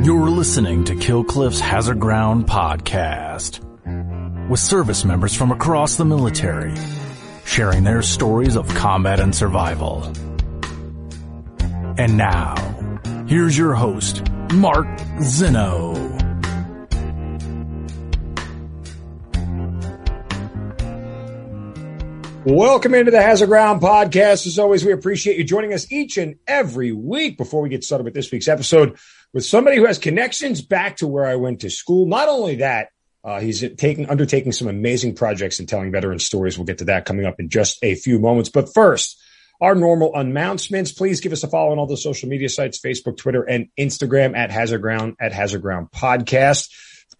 You're listening to Killcliff's Hazard Ground podcast with service members from across the military sharing their stories of combat and survival. And now, here's your host, Mark Zinno. Welcome into the Hazard Ground podcast. As always, we appreciate you joining us each and every week. Before we get started with this week's episode, with somebody who has connections back to where I went to school. Not only that, uh, he's taking undertaking some amazing projects and telling veteran stories. We'll get to that coming up in just a few moments. But first, our normal announcements. Please give us a follow on all the social media sites: Facebook, Twitter, and Instagram at Hazard Ground at Hazard Ground Podcast.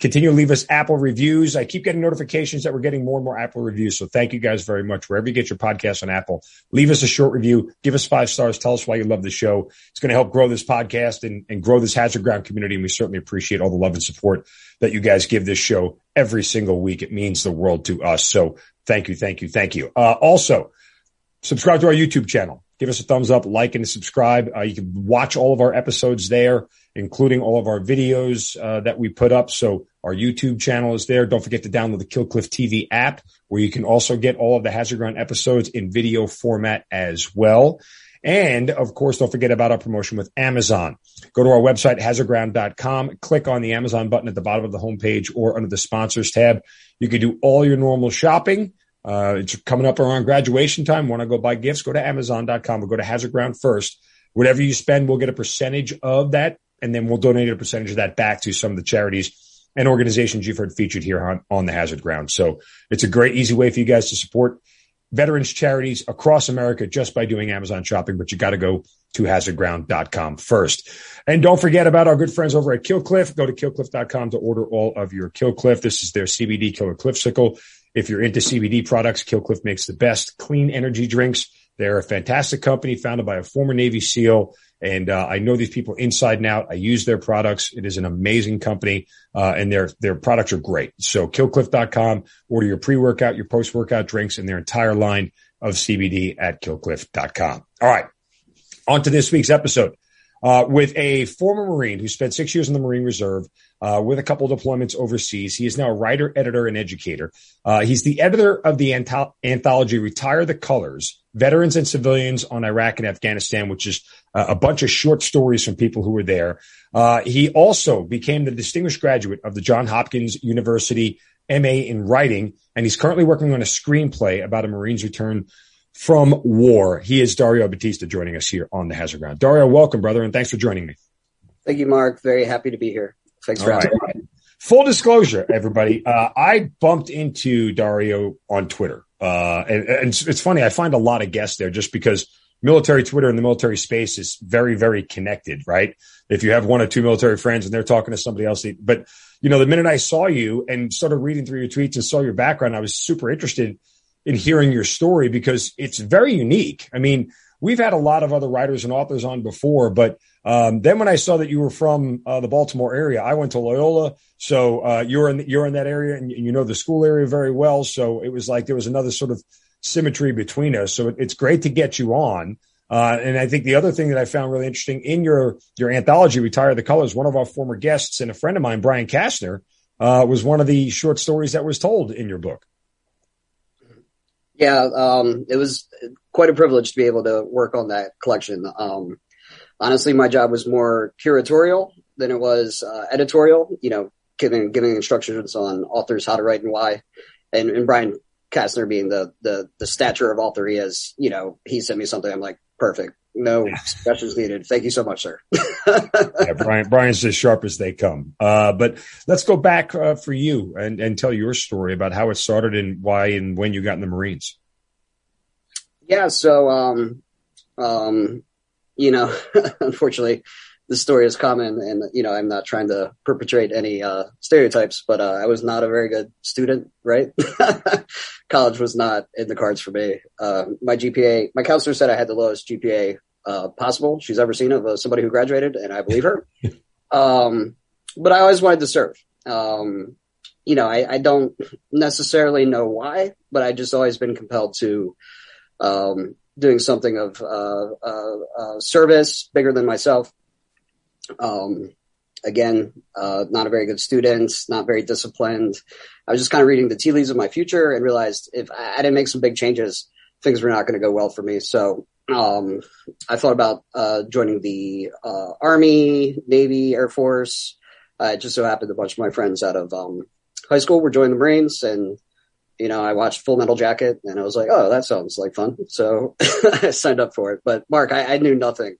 Continue to leave us Apple reviews. I keep getting notifications that we're getting more and more Apple reviews. So thank you guys very much. Wherever you get your podcast on Apple, leave us a short review. Give us five stars. Tell us why you love the show. It's going to help grow this podcast and, and grow this Hazard Ground community. And we certainly appreciate all the love and support that you guys give this show every single week. It means the world to us. So thank you, thank you, thank you. Uh, also, subscribe to our YouTube channel. Give us a thumbs up, like, and subscribe. Uh, you can watch all of our episodes there including all of our videos uh, that we put up. So our YouTube channel is there. Don't forget to download the Killcliff TV app, where you can also get all of the Hazard Ground episodes in video format as well. And of course, don't forget about our promotion with Amazon. Go to our website, hazardground.com, click on the Amazon button at the bottom of the homepage or under the sponsors tab. You can do all your normal shopping. Uh, it's coming up around graduation time. Want to go buy gifts? Go to amazon.com or go to Hazard Ground first. Whatever you spend, we'll get a percentage of that and then we'll donate a percentage of that back to some of the charities and organizations you've heard featured here on, on the Hazard Ground. So it's a great, easy way for you guys to support veterans charities across America just by doing Amazon shopping, but you got to go to hazardground.com first. And don't forget about our good friends over at Killcliff. Go to killcliff.com to order all of your Killcliff. This is their CBD Killer Cliff Sickle. If you're into CBD products, Killcliff makes the best clean energy drinks. They're a fantastic company founded by a former Navy SEAL and uh, I know these people inside and out. I use their products. It is an amazing company, uh, and their their products are great. So killcliff.com, order your pre-workout, your post-workout drinks, and their entire line of CBD at killcliff.com. All right, on to this week's episode. Uh, with a former Marine who spent six years in the Marine Reserve, uh, with a couple deployments overseas. He is now a writer, editor, and educator. Uh, he's the editor of the anthology Retire the Colors Veterans and Civilians on Iraq and Afghanistan, which is uh, a bunch of short stories from people who were there. Uh, he also became the distinguished graduate of the Johns Hopkins University MA in writing, and he's currently working on a screenplay about a Marine's return from war. He is Dario DiBattista joining us here on the Hazard Ground. Dario, welcome, brother, and thanks for joining me. Thank you, Mark. Very happy to be here. Thanks for having me. Full disclosure, everybody. Uh, I bumped into Dario on Twitter. Uh, and, and it's, it's funny. I find a lot of guests there just because military Twitter and the military space is very, very connected, right? If you have one or two military friends and they're talking to somebody else, but you know, the minute I saw you and started reading through your tweets and saw your background, I was super interested in hearing your story because it's very unique. I mean, we've had a lot of other writers and authors on before, but um, then when I saw that you were from uh, the Baltimore area, I went to Loyola, so uh, you're in you're in that area and you know the school area very well. So it was like there was another sort of symmetry between us. So it, it's great to get you on. Uh, and I think the other thing that I found really interesting in your your anthology, "Retire the Colors," one of our former guests and a friend of mine, Brian Castner, uh, was one of the short stories that was told in your book. Yeah, um, it was quite a privilege to be able to work on that collection. Um, honestly, my job was more curatorial than it was uh, editorial. You know, giving giving instructions on authors how to write and why. And, and Brian Castner being the the the stature of author he is, you know, he sent me something. I'm like, perfect. No specials needed. Thank you so much, sir. yeah, Brian. Brian's as sharp as they come. Uh, but let's go back uh, for you and, and tell your story about how it started and why and when you got in the Marines. Yeah. So, um, um, you know, unfortunately, the story is common, and you know, I'm not trying to perpetrate any uh, stereotypes, but uh, I was not a very good student. Right, college was not in the cards for me. Uh, my GPA, my counselor said I had the lowest GPA uh, possible she's ever seen of uh, somebody who graduated, and I believe her. um, but I always wanted to serve. Um, you know, I, I, don't necessarily know why, but I just always been compelled to um, doing something of uh, uh, uh, service bigger than myself. Um, again, uh, not a very good student, not very disciplined. I was just kind of reading the tea leaves of my future and realized if I, I didn't make some big changes, things were not going to go well for me. So um, I thought about uh, joining the uh, Army, Navy, Air Force. Uh, it just so happened a bunch of my friends out of um, high school were joining the Marines, and you know I watched Full Metal Jacket, and I was like, oh, that sounds like fun. So I signed up for it. But Mark, I, I knew nothing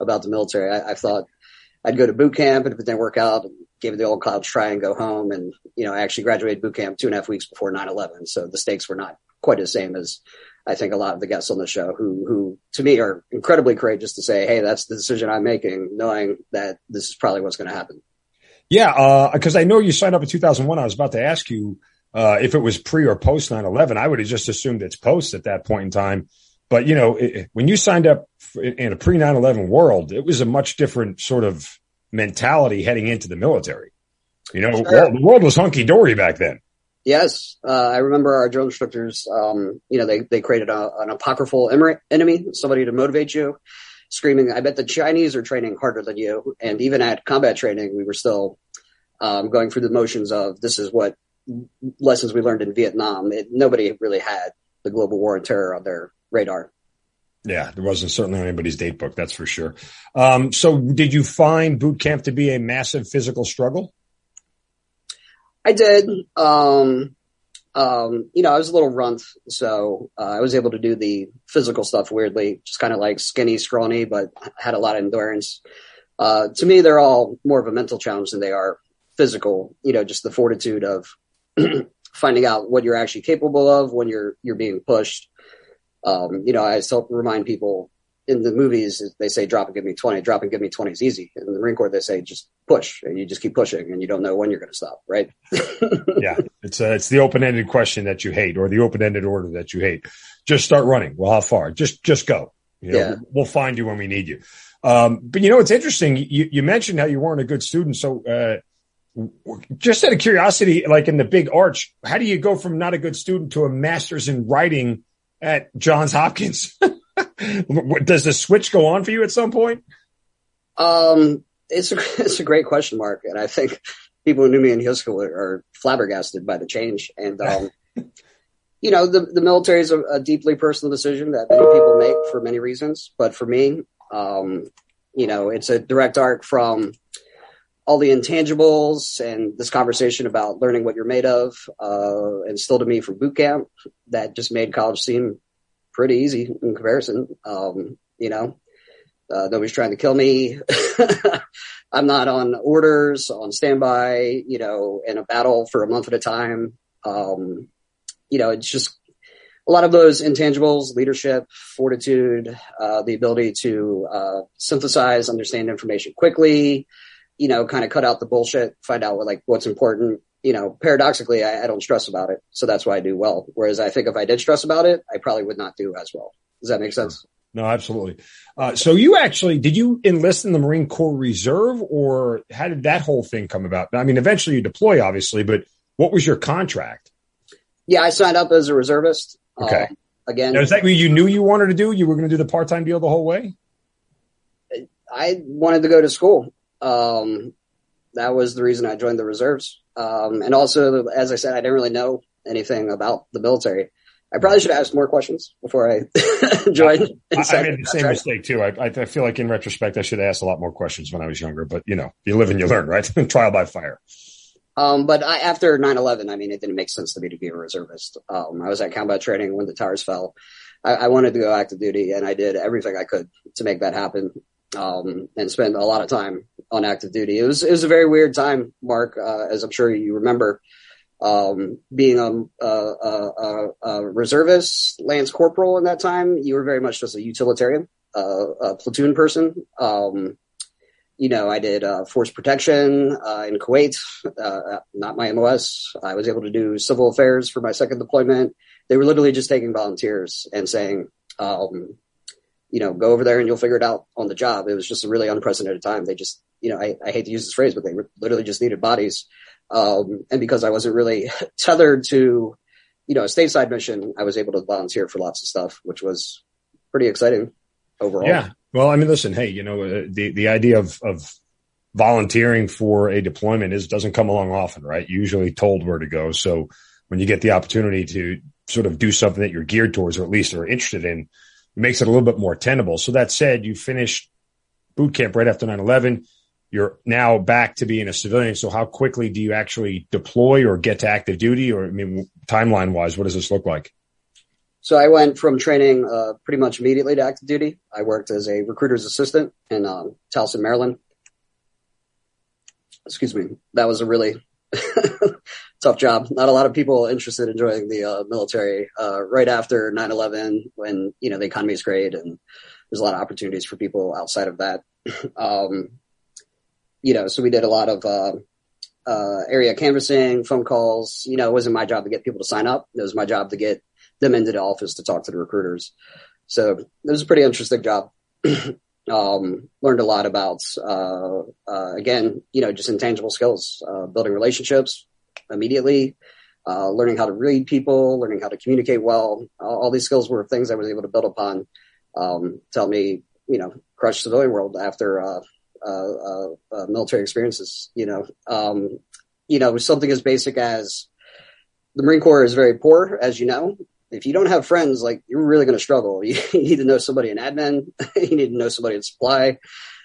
about the military. I, I, thought I'd go to boot camp, and if it didn't work out, give it the old college try and go home. And you know, I actually graduated boot camp two and a half weeks before 9/11, so the stakes were not quite the same as I think a lot of the guests on the show who, who to me are incredibly courageous to say, Hey, that's the decision I'm making, knowing that this is probably what's going to happen. Yeah. Uh, cause I know you signed up in 2001. I was about to ask you, uh, if it was pre or post 9-11, I would have just assumed it's post at that point in time. But you know, it, when you signed up in a pre 9-11 world, it was a much different sort of mentality heading into the military. You know, sure. the world was hunky dory back then. Yes, uh, I remember our drill instructors. Um, you know, they they created a, an apocryphal enemy, somebody to motivate you, screaming. I bet the Chinese are training harder than you. And even at combat training, we were still um, going through the motions of this is what lessons we learned in Vietnam. It, nobody really had the global war on terror on their radar. Yeah, there wasn't certainly anybody's date book, that's for sure. Um, so, did you find boot camp to be a massive physical struggle? I did. Um, um, you know, I was a little runt, so uh, I was able to do the physical stuff weirdly, just kind of like skinny, scrawny, but had a lot of endurance. Uh, to me, they're all more of a mental challenge than they are physical. You know, just the fortitude of finding out what you're actually capable of when you're you're being pushed. Um, you know, I still remind people in the movies, they say drop and give me 20, drop and give me 20 is easy. In the Marine Corps, they say just push and you just keep pushing and you don't know when you're going to stop. Right. yeah. It's uh, it's the open-ended question that you hate or the open-ended order that you hate. Just start running. Well, how far? Just, just go. You know, yeah. we'll find you when we need you. Um, but you know, it's interesting. You, you mentioned how you weren't a good student. So, uh, just out of curiosity, like in the big arch, how do you go from not a good student to a master's in writing at Johns Hopkins? Does the switch go on for you at some point? Um, it's a, it's a great question, Mark. And I think people who knew me in high school are, are flabbergasted by the change. And, um, you know, the, the military is a, a, deeply personal decision that many people make for many reasons. But for me, um, you know, it's a direct arc from all the intangibles and this conversation about learning what you're made of, uh, instilled to me from boot camp that just made college seem pretty easy in comparison. Um, you know, uh, nobody's trying to kill me. I'm not on orders, on standby, you know, in a battle for a month at a time. Um, you know, it's just a lot of those intangibles, leadership, fortitude, uh, the ability to, uh, synthesize, understand information quickly, you know, kind of cut out the bullshit, find out what, like what's important, you know, paradoxically, I, I, don't stress about it. So that's why I do well. Whereas I think if I did stress about it, I probably would not do as well. Does that make sense? No, absolutely. Uh, so you actually, did you enlist in the Marine Corps Reserve or how did that whole thing come about? I mean, eventually you deploy, obviously, but what was your contract? Yeah, I signed up as a reservist. Okay. Uh, again, now, is that what you knew you wanted to do? You were going to do the part-time deal the whole way? I wanted to go to school. Um, that was the reason I joined the reserves. Um, and also, as I said, I didn't really know anything about the military. I probably should have asked more questions before I joined. I, I, made the same mistake too. I, I, feel like in retrospect, I should have asked a lot more questions when I was younger, but you know, you live and you learn, right? Trial by fire. Um, but I, after 9-11, I mean, it didn't make sense to me to be a reservist. Um, I was at combat training when the towers fell. I, I wanted to go active duty and I did everything I could to make that happen um, and spent a lot of time on active duty. It was it was a very weird time, Mark, uh, as I'm sure you remember. Um, being a, a, a, a, reservist, lance corporal in that time, you were very much just a utilitarian, uh, a platoon person. Um, you know, I did uh, force protection uh, in Kuwait, uh, not my MOS. I was able to do civil affairs for my second deployment. They were literally just taking volunteers and saying, um, you know, go over there and you'll figure it out on the job. It was just a really unprecedented time. They just, you know, I, I hate to use this phrase, but they literally just needed bodies. Um, and because I wasn't really tethered to, you know, a stateside mission, I was able to volunteer for lots of stuff, which was pretty exciting overall. Yeah. Well, I mean, listen, hey, you know, uh, the, the idea of, of volunteering for a deployment is doesn't come along often, right? Usually told where to go. So when you get the opportunity to sort of do something that you're geared towards, or at least are interested in, makes it a little bit more tenable. So that said, you finished boot camp right after 9-11. You're now back to being a civilian. So how quickly do you actually deploy or get to active duty? Or I mean, timeline wise, what does this look like? So I went from training uh, pretty much immediately to active duty. I worked as a recruiter's assistant in um, Towson, Maryland. Excuse me. That was a really tough job. Not a lot of people interested in joining the uh, military uh, right after 9/11, when you know the economy is great and there's a lot of opportunities for people outside of that. um, you know, so we did a lot of uh, uh, area canvassing, phone calls. You know, it wasn't my job to get people to sign up. It was my job to get them into the office to talk to the recruiters. So it was a pretty interesting job. um, learned a lot about, uh, uh, again, you know, just intangible skills, uh, building relationships immediately, uh, learning how to read people, learning how to communicate well. All, all, these skills were things I was able to build upon, um, to help me, you know, crush the civilian world after, uh, uh, military experiences, you know, um, you know, something as basic as the Marine Corps is very poor, as you know, if you don't have friends, like you're really going to struggle. You, you, need to know somebody in admin. you need to know somebody in supply,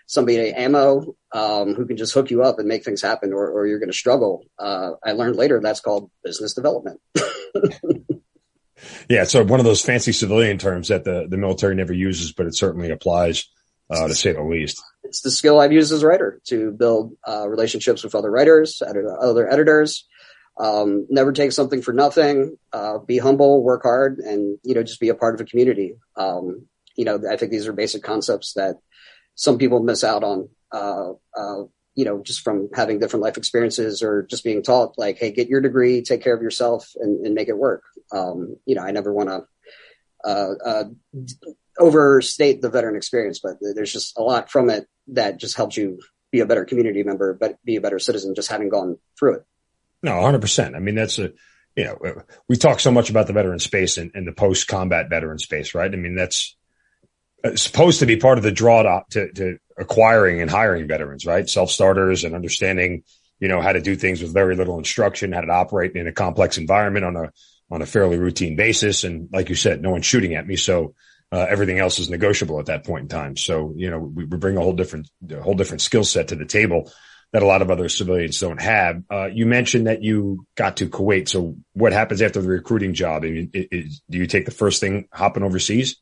somebody ammo, um, who can just hook you up and make things happen or, or you're going to struggle. Uh, I learned later that's called business development. yeah. So one of those fancy civilian terms that the, the military never uses, but it certainly applies, uh, to say the least. It's the skill I've used as a writer to build, uh, relationships with other writers, editor, other editors, um, never take something for nothing. Uh, be humble, work hard, and you know just be a part of a community. Um, you know, I think these are basic concepts that some people miss out on. Uh, uh, you know, just from having different life experiences or just being taught, like, hey, get your degree, take care of yourself, and, and make it work. Um, you know, I never want to uh, uh, overstate the veteran experience, but there's just a lot from it that just helps you be a better community member, but be a better citizen just having gone through it. No, 100%. I mean, that's a, you know, we talk so much about the veteran space and, and the post combat veteran space, right? I mean, that's supposed to be part of the draw to, to, to acquiring and hiring veterans, right? Self starters and understanding, you know, how to do things with very little instruction, how to operate in a complex environment on a, on a fairly routine basis. And like you said, no one's shooting at me. So, uh, everything else is negotiable at that point in time. So, you know, we, we bring a whole different, a whole different skill set to the table that a lot of other civilians don't have. Uh, you mentioned that you got to Kuwait. So what happens after the recruiting job? I mean, do you take the first thing hopping overseas?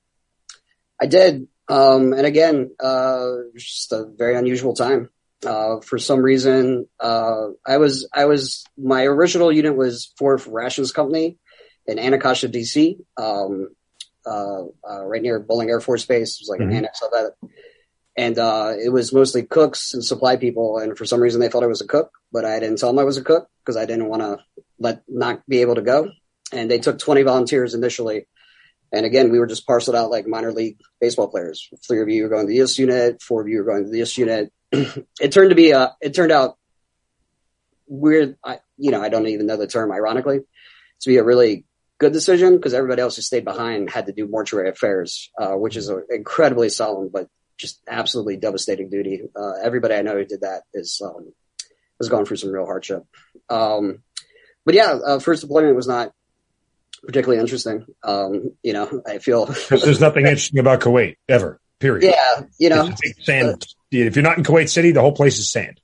I did. Um, and again, uh, just a very unusual time. Uh, for some reason, uh, I was, I was, my original unit was for Rations Company in Anacostia, DC, um, uh, uh, right near Bolling Air Force Base. It was like mm-hmm. an annex of that and uh, it was mostly cooks and supply people. And for some reason, they thought I was a cook, but I didn't tell them I was a cook because I didn't want to let not be able to go. And they took 20 volunteers initially. And again, we were just parceled out like minor league baseball players. Three of you were going to this unit, four of you were going to this unit. it turned to be a, it turned out weird. I, you know, I don't even know the term, ironically, to be a really good decision because everybody else who stayed behind had to do mortuary affairs, uh, which is an incredibly solemn, but just absolutely devastating duty. Uh, everybody I know who did that is um, has gone through some real hardship. Um, but yeah, uh, first deployment was not particularly interesting. Um, you know, I feel there's nothing interesting about Kuwait ever. Period. Yeah, you know, sand. Uh, if you're not in Kuwait City, the whole place is sand.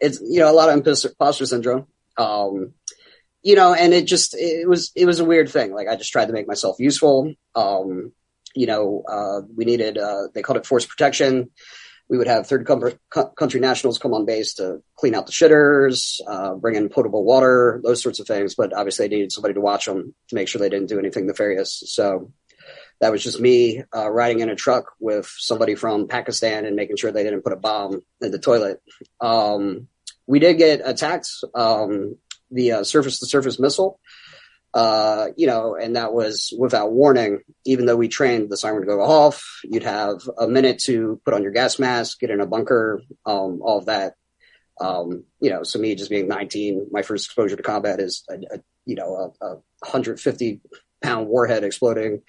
It's you know a lot of imposter syndrome. Um, you know, and it just it was it was a weird thing. Like I just tried to make myself useful. Um, you know, uh, we needed, uh, they called it force protection. We would have third country nationals come on base to clean out the shitters, uh, bring in potable water, those sorts of things. But obviously, they needed somebody to watch them to make sure they didn't do anything nefarious. So that was just me uh, riding in a truck with somebody from Pakistan and making sure they didn't put a bomb in the toilet. Um, we did get attacked. Um, the surface to surface missile uh, you know, and that was without warning. Even though we trained the siren to go off, you'd have a minute to put on your gas mask, get in a bunker, um, all of that. Um, you know, so me just being 19, my first exposure to combat is, a, a you know, a, a 150 pound warhead exploding,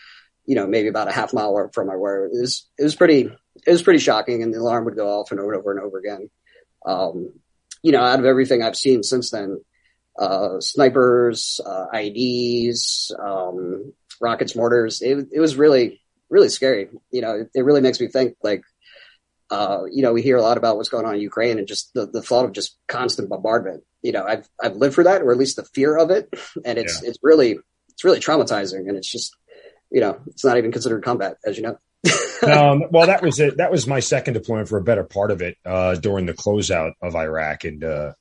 you know, maybe about a half mile from my where it was, it was pretty, it was pretty shocking. And the alarm would go off and over and over and over again. Um, you know, out of everything I've seen since then, uh, snipers, uh, IEDs, um, rockets, mortars, it, it was really, really scary. You know, it, it really makes me think like, uh, you know, we hear a lot about what's going on in Ukraine and just the, the thought of just constant bombardment. You know, I've, I've lived for that or at least the fear of it. And it's, yeah. it's really, it's really traumatizing and it's just, you know, it's not even considered combat as you know. um, well, that was it. That was my second deployment for a better part of it uh, during the closeout of Iraq, and uh,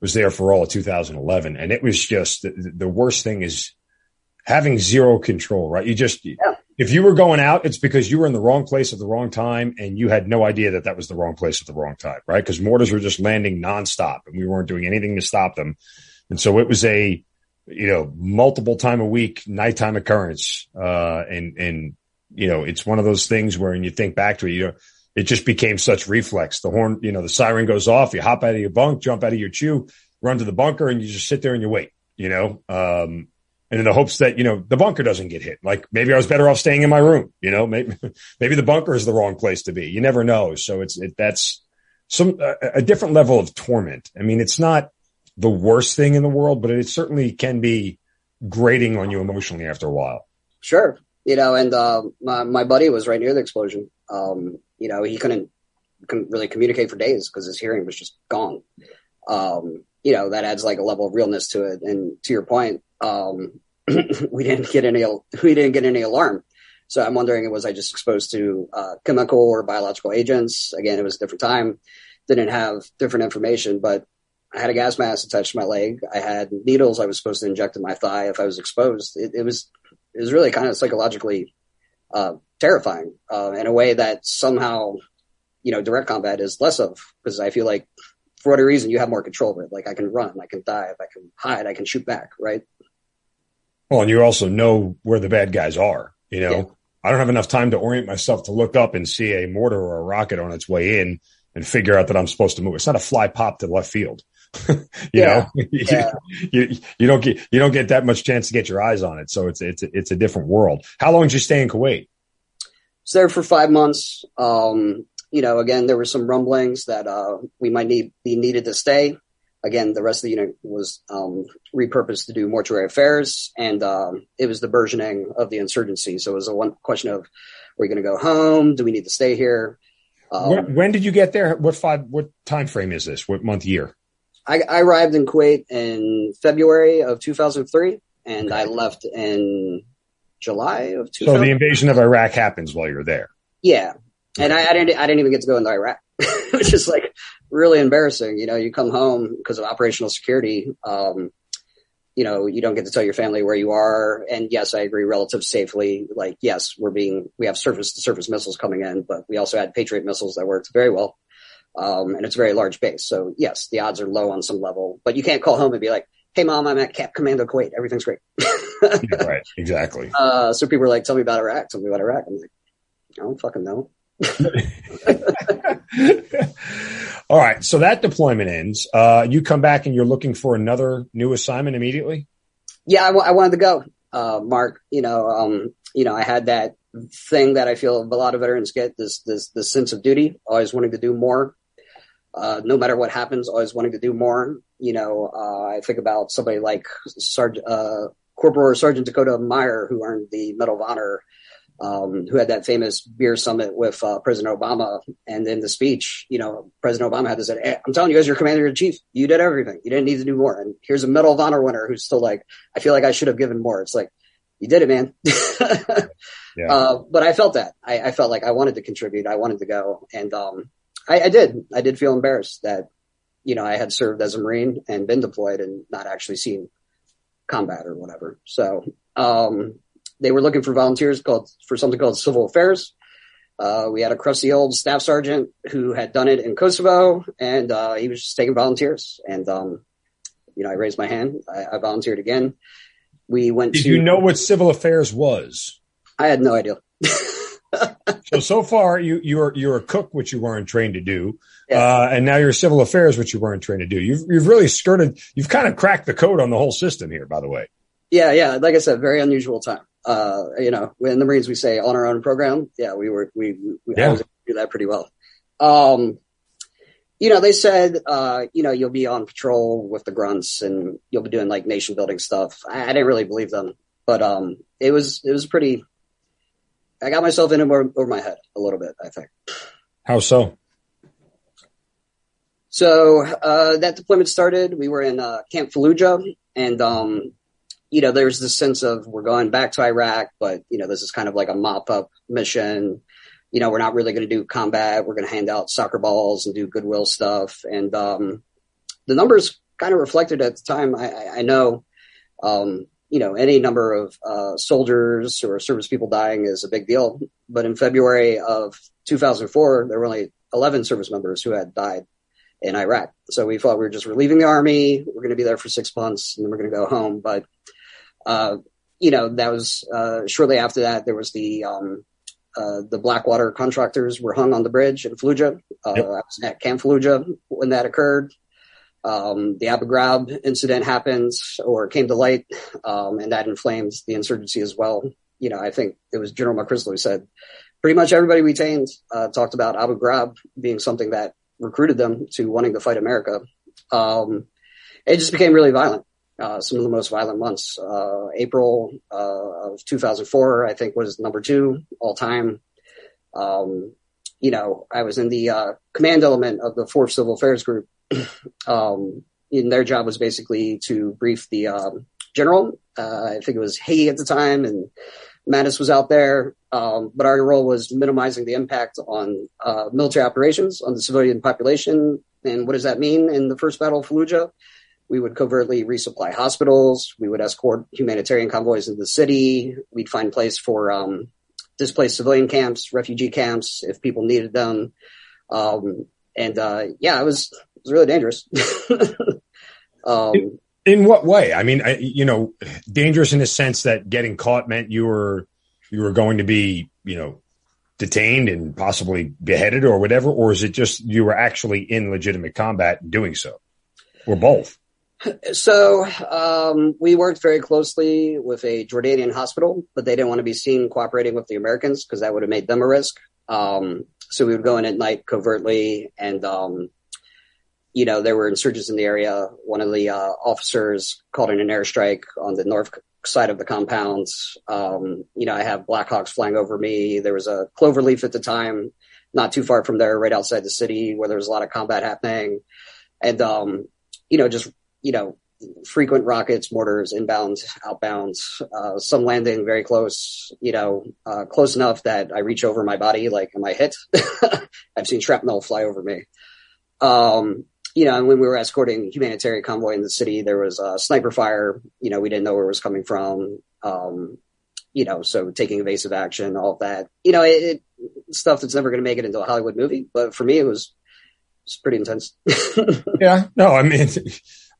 was there for all of 2011. And it was just the, the worst thing is having zero control. Right? You just yeah. if you were going out, it's because you were in the wrong place at the wrong time, and you had no idea that that was the wrong place at the wrong time. Right? Because mortars were just landing nonstop, and we weren't doing anything to stop them. And so it was a you know multiple time a week nighttime occurrence, uh, and and you know, it's one of those things where when you think back to it, you know, it just became such reflex. The horn, you know, the siren goes off, you hop out of your bunk, jump out of your chew, run to the bunker, and you just sit there and you wait, you know, um, and in the hopes that, you know, the bunker doesn't get hit. Like maybe I was better off staying in my room, you know, maybe, maybe the bunker is the wrong place to be. You never know. So it's, it, that's some, a, a different level of torment. I mean, it's not the worst thing in the world, but it certainly can be grating on you emotionally after a while. Sure you know, and uh, my my buddy was right near the explosion. Um, you know, he couldn't couldn't really communicate for days because his hearing was just gone. Um, you know, that adds like a level of realness to it. And to your point, um, we didn't get any we didn't get any alarm. So I'm wondering, was I just exposed to uh, chemical or biological agents? Again, it was a different time. Didn't have different information, but I had a gas mask attached to my leg. I had needles I was supposed to inject in my thigh if I was exposed. It, was, it was really kind of psychologically uh, terrifying uh, in a way that somehow, you know, direct combat is less of because I feel like for whatever reason you have more control of it. Like I can run, I can dive, I can hide, I can shoot back, right? Well, and you also know where the bad guys are. You know, yeah. I don't have enough time to orient myself to look up and see a mortar or a rocket on its way in and figure out that I'm supposed to move. It's not a fly pop to left field. you yeah. know, yeah. you, you, you don't get you don't get that much chance to get your eyes on it. So it's it's it's a different world. How long did you stay in Kuwait? Was there for five months. Um, you know, again, there were some rumblings that uh, we might need be needed to stay. Again, the rest of the unit was um, repurposed to do mortuary affairs, and um, it was the burgeoning of the insurgency. So it was a one question of: Are we going to go home? Do we need to stay here? Um, when, when, did you get there? What five? What time frame is this? What month, year? I, I arrived in Kuwait in February of 2003, and I left in July of 2000. So the invasion of Iraq happens while you're there. Yeah, and I, I didn't. I didn't even get to go into Iraq, which is like really embarrassing. You know, you come home because of operational security. Um, you know, you don't get to tell your family where you are. And yes, I agree, relative safely. Like, yes, we're being, we have surface to surface missiles coming in, but we also had Patriot missiles that worked very well. Um, and it's a very large base. So yes, the odds are low on some level, but you can't call home and be like, Hey mom, I'm at Camp Commando Kuwait. Everything's great. yeah, right. Exactly. Uh, so people are like, tell me about Iraq. Tell me about Iraq. I'm like, I don't fucking know. All right. So that deployment ends. Uh, you come back and you're looking for another new assignment immediately. Yeah, I, w- I wanted to go, uh, Mark. You know, um, you know, I had that thing that I feel a lot of veterans get this this this sense of duty, always wanting to do more, uh, no matter what happens, always wanting to do more. You know, uh, I think about somebody like Sergeant, uh, Corporal Sergeant Dakota Meyer, who earned the Medal of Honor, um, who had that famous beer summit with uh, President Obama. And in the speech, you know, President Obama had to say, hey, I'm telling you guys, you're commander in chief. You did everything. You didn't need to do more. And here's a Medal of Honor winner who's still like, I feel like I should have given more. It's like, you did it, man. yeah. Uh, but I felt that. I, I, felt like I wanted to contribute. I wanted to go. And um, I, I, did. I did feel embarrassed that, you know, I had served as a Marine and been deployed and not actually seen combat or whatever. So um, they were looking for volunteers called for something called civil affairs. Uh, we had a crusty old staff sergeant who had done it in Kosovo, and uh, he was just taking volunteers. And um, you know, I raised my hand. I, I volunteered again. We went. Did to, you know what civil affairs was? I had no idea. so so far you you're you're a cook, which you weren't trained to do, yeah. uh, and now you're civil affairs, which you weren't trained to do. You've you've really skirted. You've kind of cracked the code on the whole system here, by the way. Yeah, yeah. Like I said, very unusual time. Uh, you know, in the Marines we say on our own program. Yeah, we were we, we yeah. Do that pretty well. Um, you know, they said, uh, you know, you'll be on patrol with the grunts and you'll be doing like nation building stuff. I, I didn't really believe them, but, um, it was, it was pretty, I got myself in over, over my head a little bit, I think. How so? So, uh, that deployment started. We were in, uh, Camp Fallujah and, um, you know, there's this sense of we're going back to Iraq, but, you know, this is kind of like a mop up mission you know, we're not really going to do combat. We're going to hand out soccer balls and do goodwill stuff. And um, the numbers kind of reflected at the time. I, I know, um, you know, any number of uh, soldiers or service people dying is a big deal. But in February of 2004, there were only 11 service members who had died in Iraq. So we thought we were just relieving the army. We're going to be there for six months and then we're going to go home. But, uh, you know, that was uh, shortly after that, there was the um, uh, the Blackwater contractors were hung on the bridge in Fallujah. Uh, yep. I was at Camp Fallujah when that occurred. Um, the Abu Ghraib incident happened or came to light, um, and that inflamed the insurgency as well. You know, I think it was General McChrystal who said pretty much everybody we tamed uh, talked about Abu Ghraib being something that recruited them to wanting to fight America. Um, it just became really violent. Uh, some of the most violent months. Uh, April uh, of 2004, I think, was number two all time. Um, you know, I was in the uh, command element of the Fourth Civil Affairs Group. um, and their job was basically to brief the um, general. Uh, I think it was Haig at the time, and Mattis was out there. Um, but our role was minimizing the impact on military operations on the civilian population. And what does that mean in the first battle of Fallujah? We would covertly resupply hospitals. We would escort humanitarian convoys into the city. We'd find place for um, displaced civilian camps, refugee camps, if people needed them. Um, and uh, yeah, it was was really dangerous. um, in, in, what way? I mean, I, you know, dangerous in the sense that getting caught meant you were you were going to be, you know, detained and possibly beheaded or whatever, or is it just you were actually in legitimate combat doing so, or both? So um, we worked very closely with a Jordanian hospital, but they didn't want to be seen cooperating with the Americans because that would have made them a risk. Um, so we would go in at night covertly, and um, you know there were insurgents in the area. One of the uh, officers called in an airstrike on the north side of the compounds. Um, you know, I have Blackhawks flying over me. There was a cloverleaf at the time, not too far from there, right outside the city, where there was a lot of combat happening, and um, you know, just you know, frequent rockets, mortars, inbound, outbound, uh, some landing very close, you know, uh, close enough that I reach over my body, like, am I hit? I've seen shrapnel fly over me. Um, you know, when we were escorting humanitarian convoy in the city, there was a sniper fire. You know, we didn't know where it was coming from. Um, you know, so taking evasive action, all that. You know, it, it stuff that's never going to make it into a Hollywood movie, but for me, it was, pretty intense. yeah, no, I mean,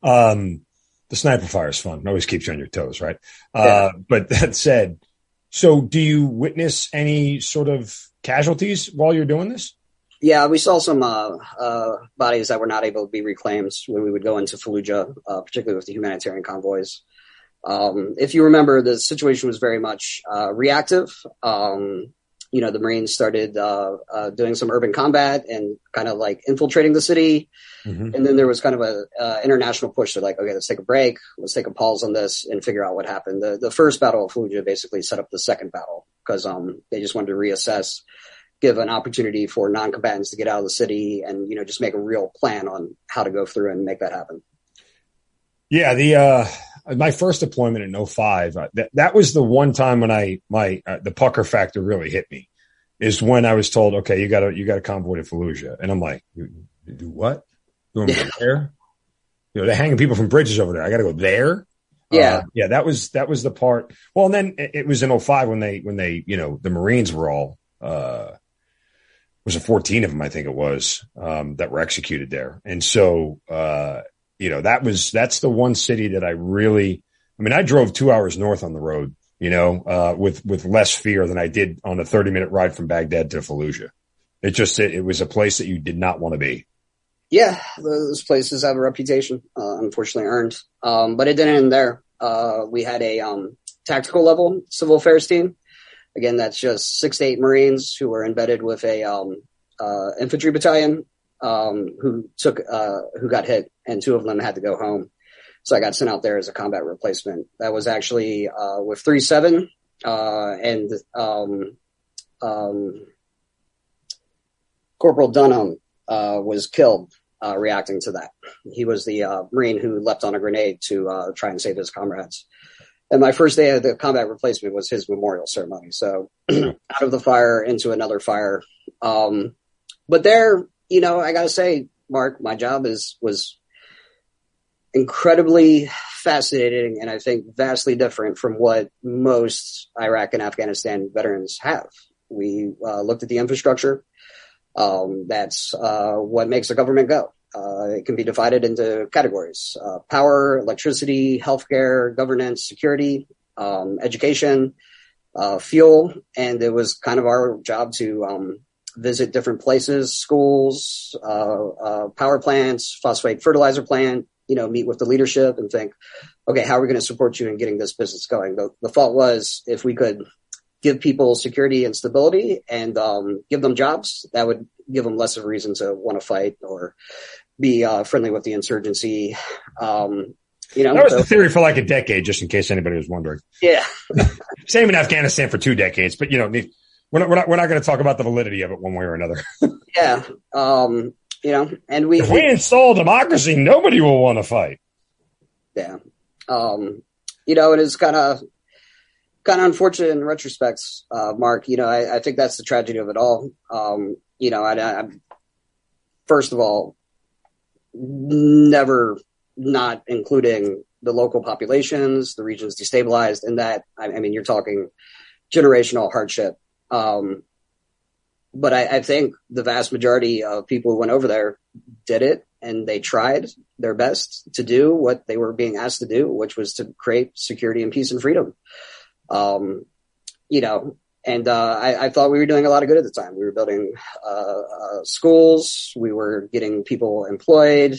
um, the sniper fire is fun. It always keeps you on your toes, right? Uh, yeah. Uh, but that said, so do you witness any sort of casualties while you're doing this? Yeah, we saw some uh, uh, bodies that were not able to be reclaimed when we would go into Fallujah, uh, particularly with the humanitarian convoys. Um, if you remember, the situation was very much uh, reactive. Um, you know, the Marines started uh, uh, doing some urban combat and kind of like infiltrating the city. Mm-hmm. And then there was kind of a uh, international push to like, okay, let's take a break, let's take a pause on this and figure out what happened. The the first battle of Fallujah basically set up the second battle because um they just wanted to reassess, give an opportunity for non-combatants to get out of the city, and you know just make a real plan on how to go through and make that happen. Yeah, the uh my first deployment in 05, uh, that, that was the one time when I, my, uh, the pucker factor really hit me is when I was told, okay, you gotta, you gotta convoy to Fallujah. And I'm like, you, you do what? You want me to there? You know, they're hanging people from bridges over there. I gotta go there. Yeah. Uh, yeah. That was, that was the part. Well, and then it, it was in 05 when they, when they, you know, the Marines were all, uh, was a 14 of them, I think it was, um, that were executed there. And so, uh, you know, that was, that's the one city that I really, I mean, I drove two hours north on the road, you know, uh, with, with less fear than I did on a 30 minute ride from Baghdad to Fallujah. It just, it, it was a place that you did not want to be. Yeah, those places have a reputation, uh, unfortunately earned. Um, but it didn't end there. Uh, we had a, um, tactical level civil affairs team. Again, that's just six to eight Marines who were embedded with a, um, uh, infantry battalion um, who took uh, who got hit, and two of them had to go home. So I got sent out there as a combat replacement. That was actually uh, with three seven, uh, and um, um, Corporal Dunham uh, was killed uh, reacting to that. He was the uh, Marine who leapt on a grenade to try and save his comrades. And my first day of the combat replacement was his memorial ceremony. So out of the fire into another fire. Um, but there, you know, I gotta say, Mark, my job is, was incredibly fascinating and I think vastly different from what most Iraq and Afghanistan veterans have. We uh, looked at the infrastructure. Um, that's uh, what makes a government go. Uh, it can be divided into categories: uh, power, electricity, healthcare, governance, security, um, education, uh, fuel, and it was kind of our job to um, visit different places, schools, uh, power plants, phosphate fertilizer plant, you know, meet with the leadership and think, okay, how are we going to support you in getting this business going? The, the thought was if we could give people security and stability and um, give them jobs, that would give them less of a reason to want to fight or be uh, friendly with the insurgency. Um, you know, that was so, the theory for like a decade, just in case anybody was wondering. Yeah. Same in Afghanistan for two decades, but you know, we're not, we're not, we're not going to talk about the validity of it one way or another. yeah. Um, you know, and we, if we install democracy, nobody will want to fight. Yeah. Um, you know, it is kind of, kind of unfortunate in retrospect, uh, Mark. You know, I, I, think that's the tragedy of it all. Um, you know, I, I, first of all, never not including the local populations, the regions destabilized, and that I, I mean, you're talking generational hardship. Um, but I, I, think the vast majority of people who went over there did it and they tried their best to do what they were being asked to do, which was to create security and peace and freedom. Um, you know, and uh, I, I, thought we were doing a lot of good at the time. We were building uh, uh, schools, we were getting people employed.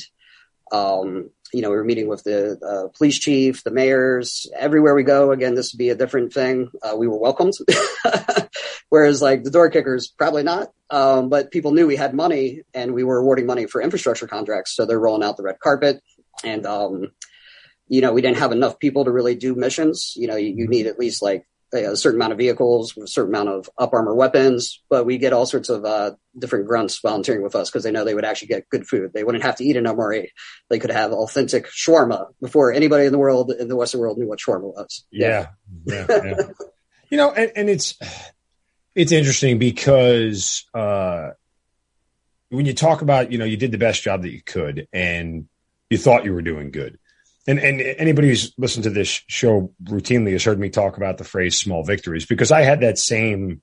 Um, you know, we were meeting with the uh, police chief, the mayors, everywhere we go. Again, this would be a different thing. Uh, we were welcomed. Whereas like the door kickers, probably not. Um, but people knew we had money and we were awarding money for infrastructure contracts. So they're rolling out the red carpet and, um, you know, we didn't have enough people to really do missions. You know, you, you need at least like a certain amount of vehicles, a certain amount of up armor weapons, but we get all sorts of uh, different grunts volunteering with us because they know they would actually get good food. They wouldn't have to eat an MRE. They could have authentic shawarma before anybody in the world, in the Western world, knew what shawarma was. Yeah, yeah, yeah. you know, and, and, it's it's interesting because uh, when you talk about, you know, you did the best job that you could, and you thought you were doing good and and anybody who's listened to this show routinely has heard me talk about the phrase small victories because I had that same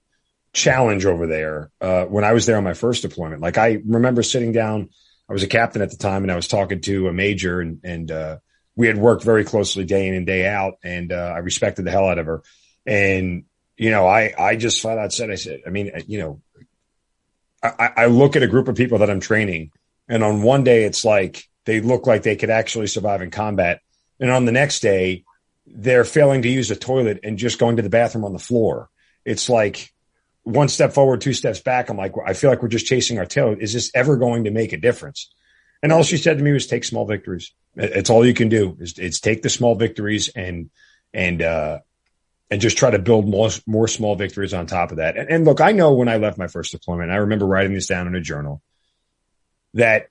challenge over there uh, when I was there on my first deployment. Like I remember sitting down, I was a captain at the time, and I was talking to a major, and and uh, we had worked very closely day in and day out, and uh, I respected the hell out of her. And you know, I I just flat out said, I said, I mean, you know, I, I look at a group of people that I'm training, and on one day it's like they look like they could actually survive in combat. And on the next day, they're failing to use a toilet and just going to the bathroom on the floor. It's like one step forward, two steps back. I'm like, I feel like we're just chasing our tail. Is this ever going to make a difference? And all she said to me was take small victories. It's all you can do is it's take the small victories and, and, uh, and just try to build more, more small victories on top of that. And, and look, I know when I left my first deployment, I remember writing this down in a journal that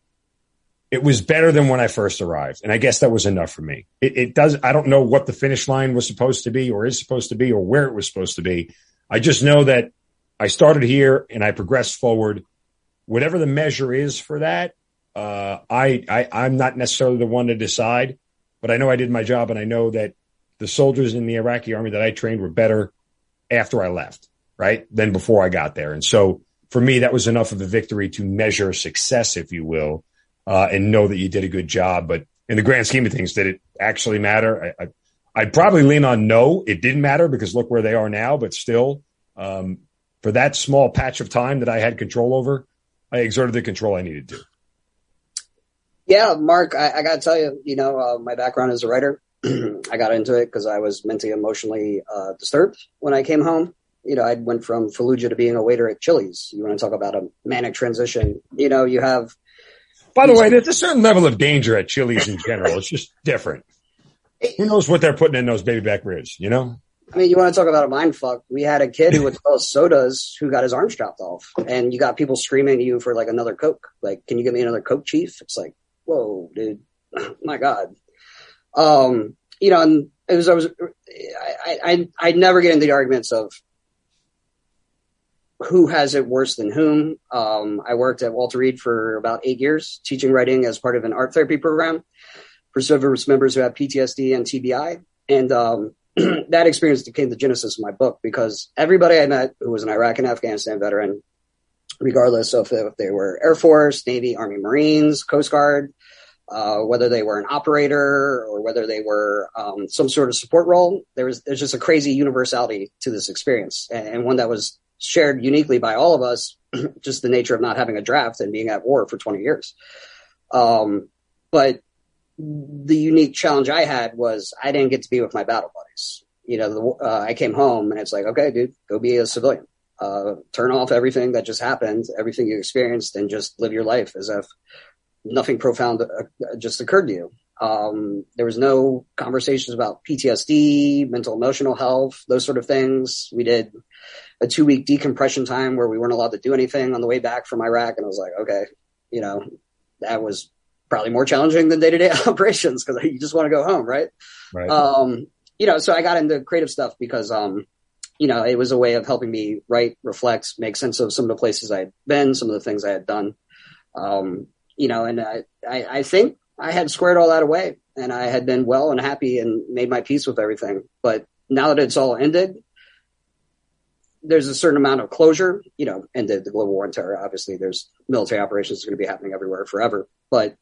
it was better than when I first arrived. And I guess that was enough for me. It, it, does, I don't know what the finish line was supposed to be or is supposed to be or where it was supposed to be. I just know that I started here and I progressed forward. Whatever the measure is for that, uh, I, I, I'm not necessarily the one to decide, but I know I did my job and I know that the soldiers in the Iraqi army that I trained were better after I left, right? Than before I got there. And so for me, that was enough of a victory to measure success, if you will uh, and know that you did a good job. But in the grand scheme of things, did it actually matter? I, I, would probably lean on no, it didn't matter because look where they are now. But still, um, for that small patch of time that I had control over, I exerted the control I needed to. Yeah, Mark, I, I got to tell you, you know, uh, my background as a writer, I got into it because I was mentally, emotionally uh, disturbed when I came home. You know, I went from Fallujah to being a waiter at Chili's. You want to talk about a manic transition? You know, you have By the way, there's a certain level of danger at Chili's in general. It's just different. Who knows what they're putting in those baby back ribs? You know. I mean, you want to talk about a mind fuck? We had a kid who would sell sodas who got his arm chopped off, and you got people screaming at you for like another Coke. Like, can you give me another Coke, Chief? It's like, whoa, dude, my God. Um, you know, and it was I was I I I never get into the arguments of who has it worse than whom. Um, I worked at Walter Reed for about eight years, teaching writing as part of an art therapy program for service members who have PTSD and TBI, and um, that experience became the genesis of my book because everybody I met who was an Iraq and Afghanistan veteran, regardless of if they were Air Force, Navy, Army, Marines, Coast Guard, uh, whether they were an operator or whether they were um, some sort of support role. There was there's just a crazy universality to this experience, and, and, one that was shared uniquely by all of us. just the nature of not having a draft and being at war for 20 years. Um, but the unique challenge I had was I didn't get to be with my battle buddies. You know, the, uh, I came home and it's like, okay, dude, go be a civilian. Uh, turn off everything that just happened, everything you experienced, and just live your life as if nothing profound uh, just occurred to you. Um, there was no conversations about PTSD, mental emotional health, those sort of things. We did a two week decompression time where we weren't allowed to do anything on the way back from Iraq. And I was like, okay, you know, that was probably more challenging than day to day operations because you just want to go home. Right. Right. Um, you know, so I got into creative stuff because, um, you know, it was a way of helping me write, reflect, make sense of some of the places I had been, some of the things I had done. Um, you know, and I, I, I think I had squared all that away and I had been well and happy and made my peace with everything. But now that it's all ended, there's a certain amount of closure, you know, ended the global war on terror. Obviously, there's military operations going to be happening everywhere forever. But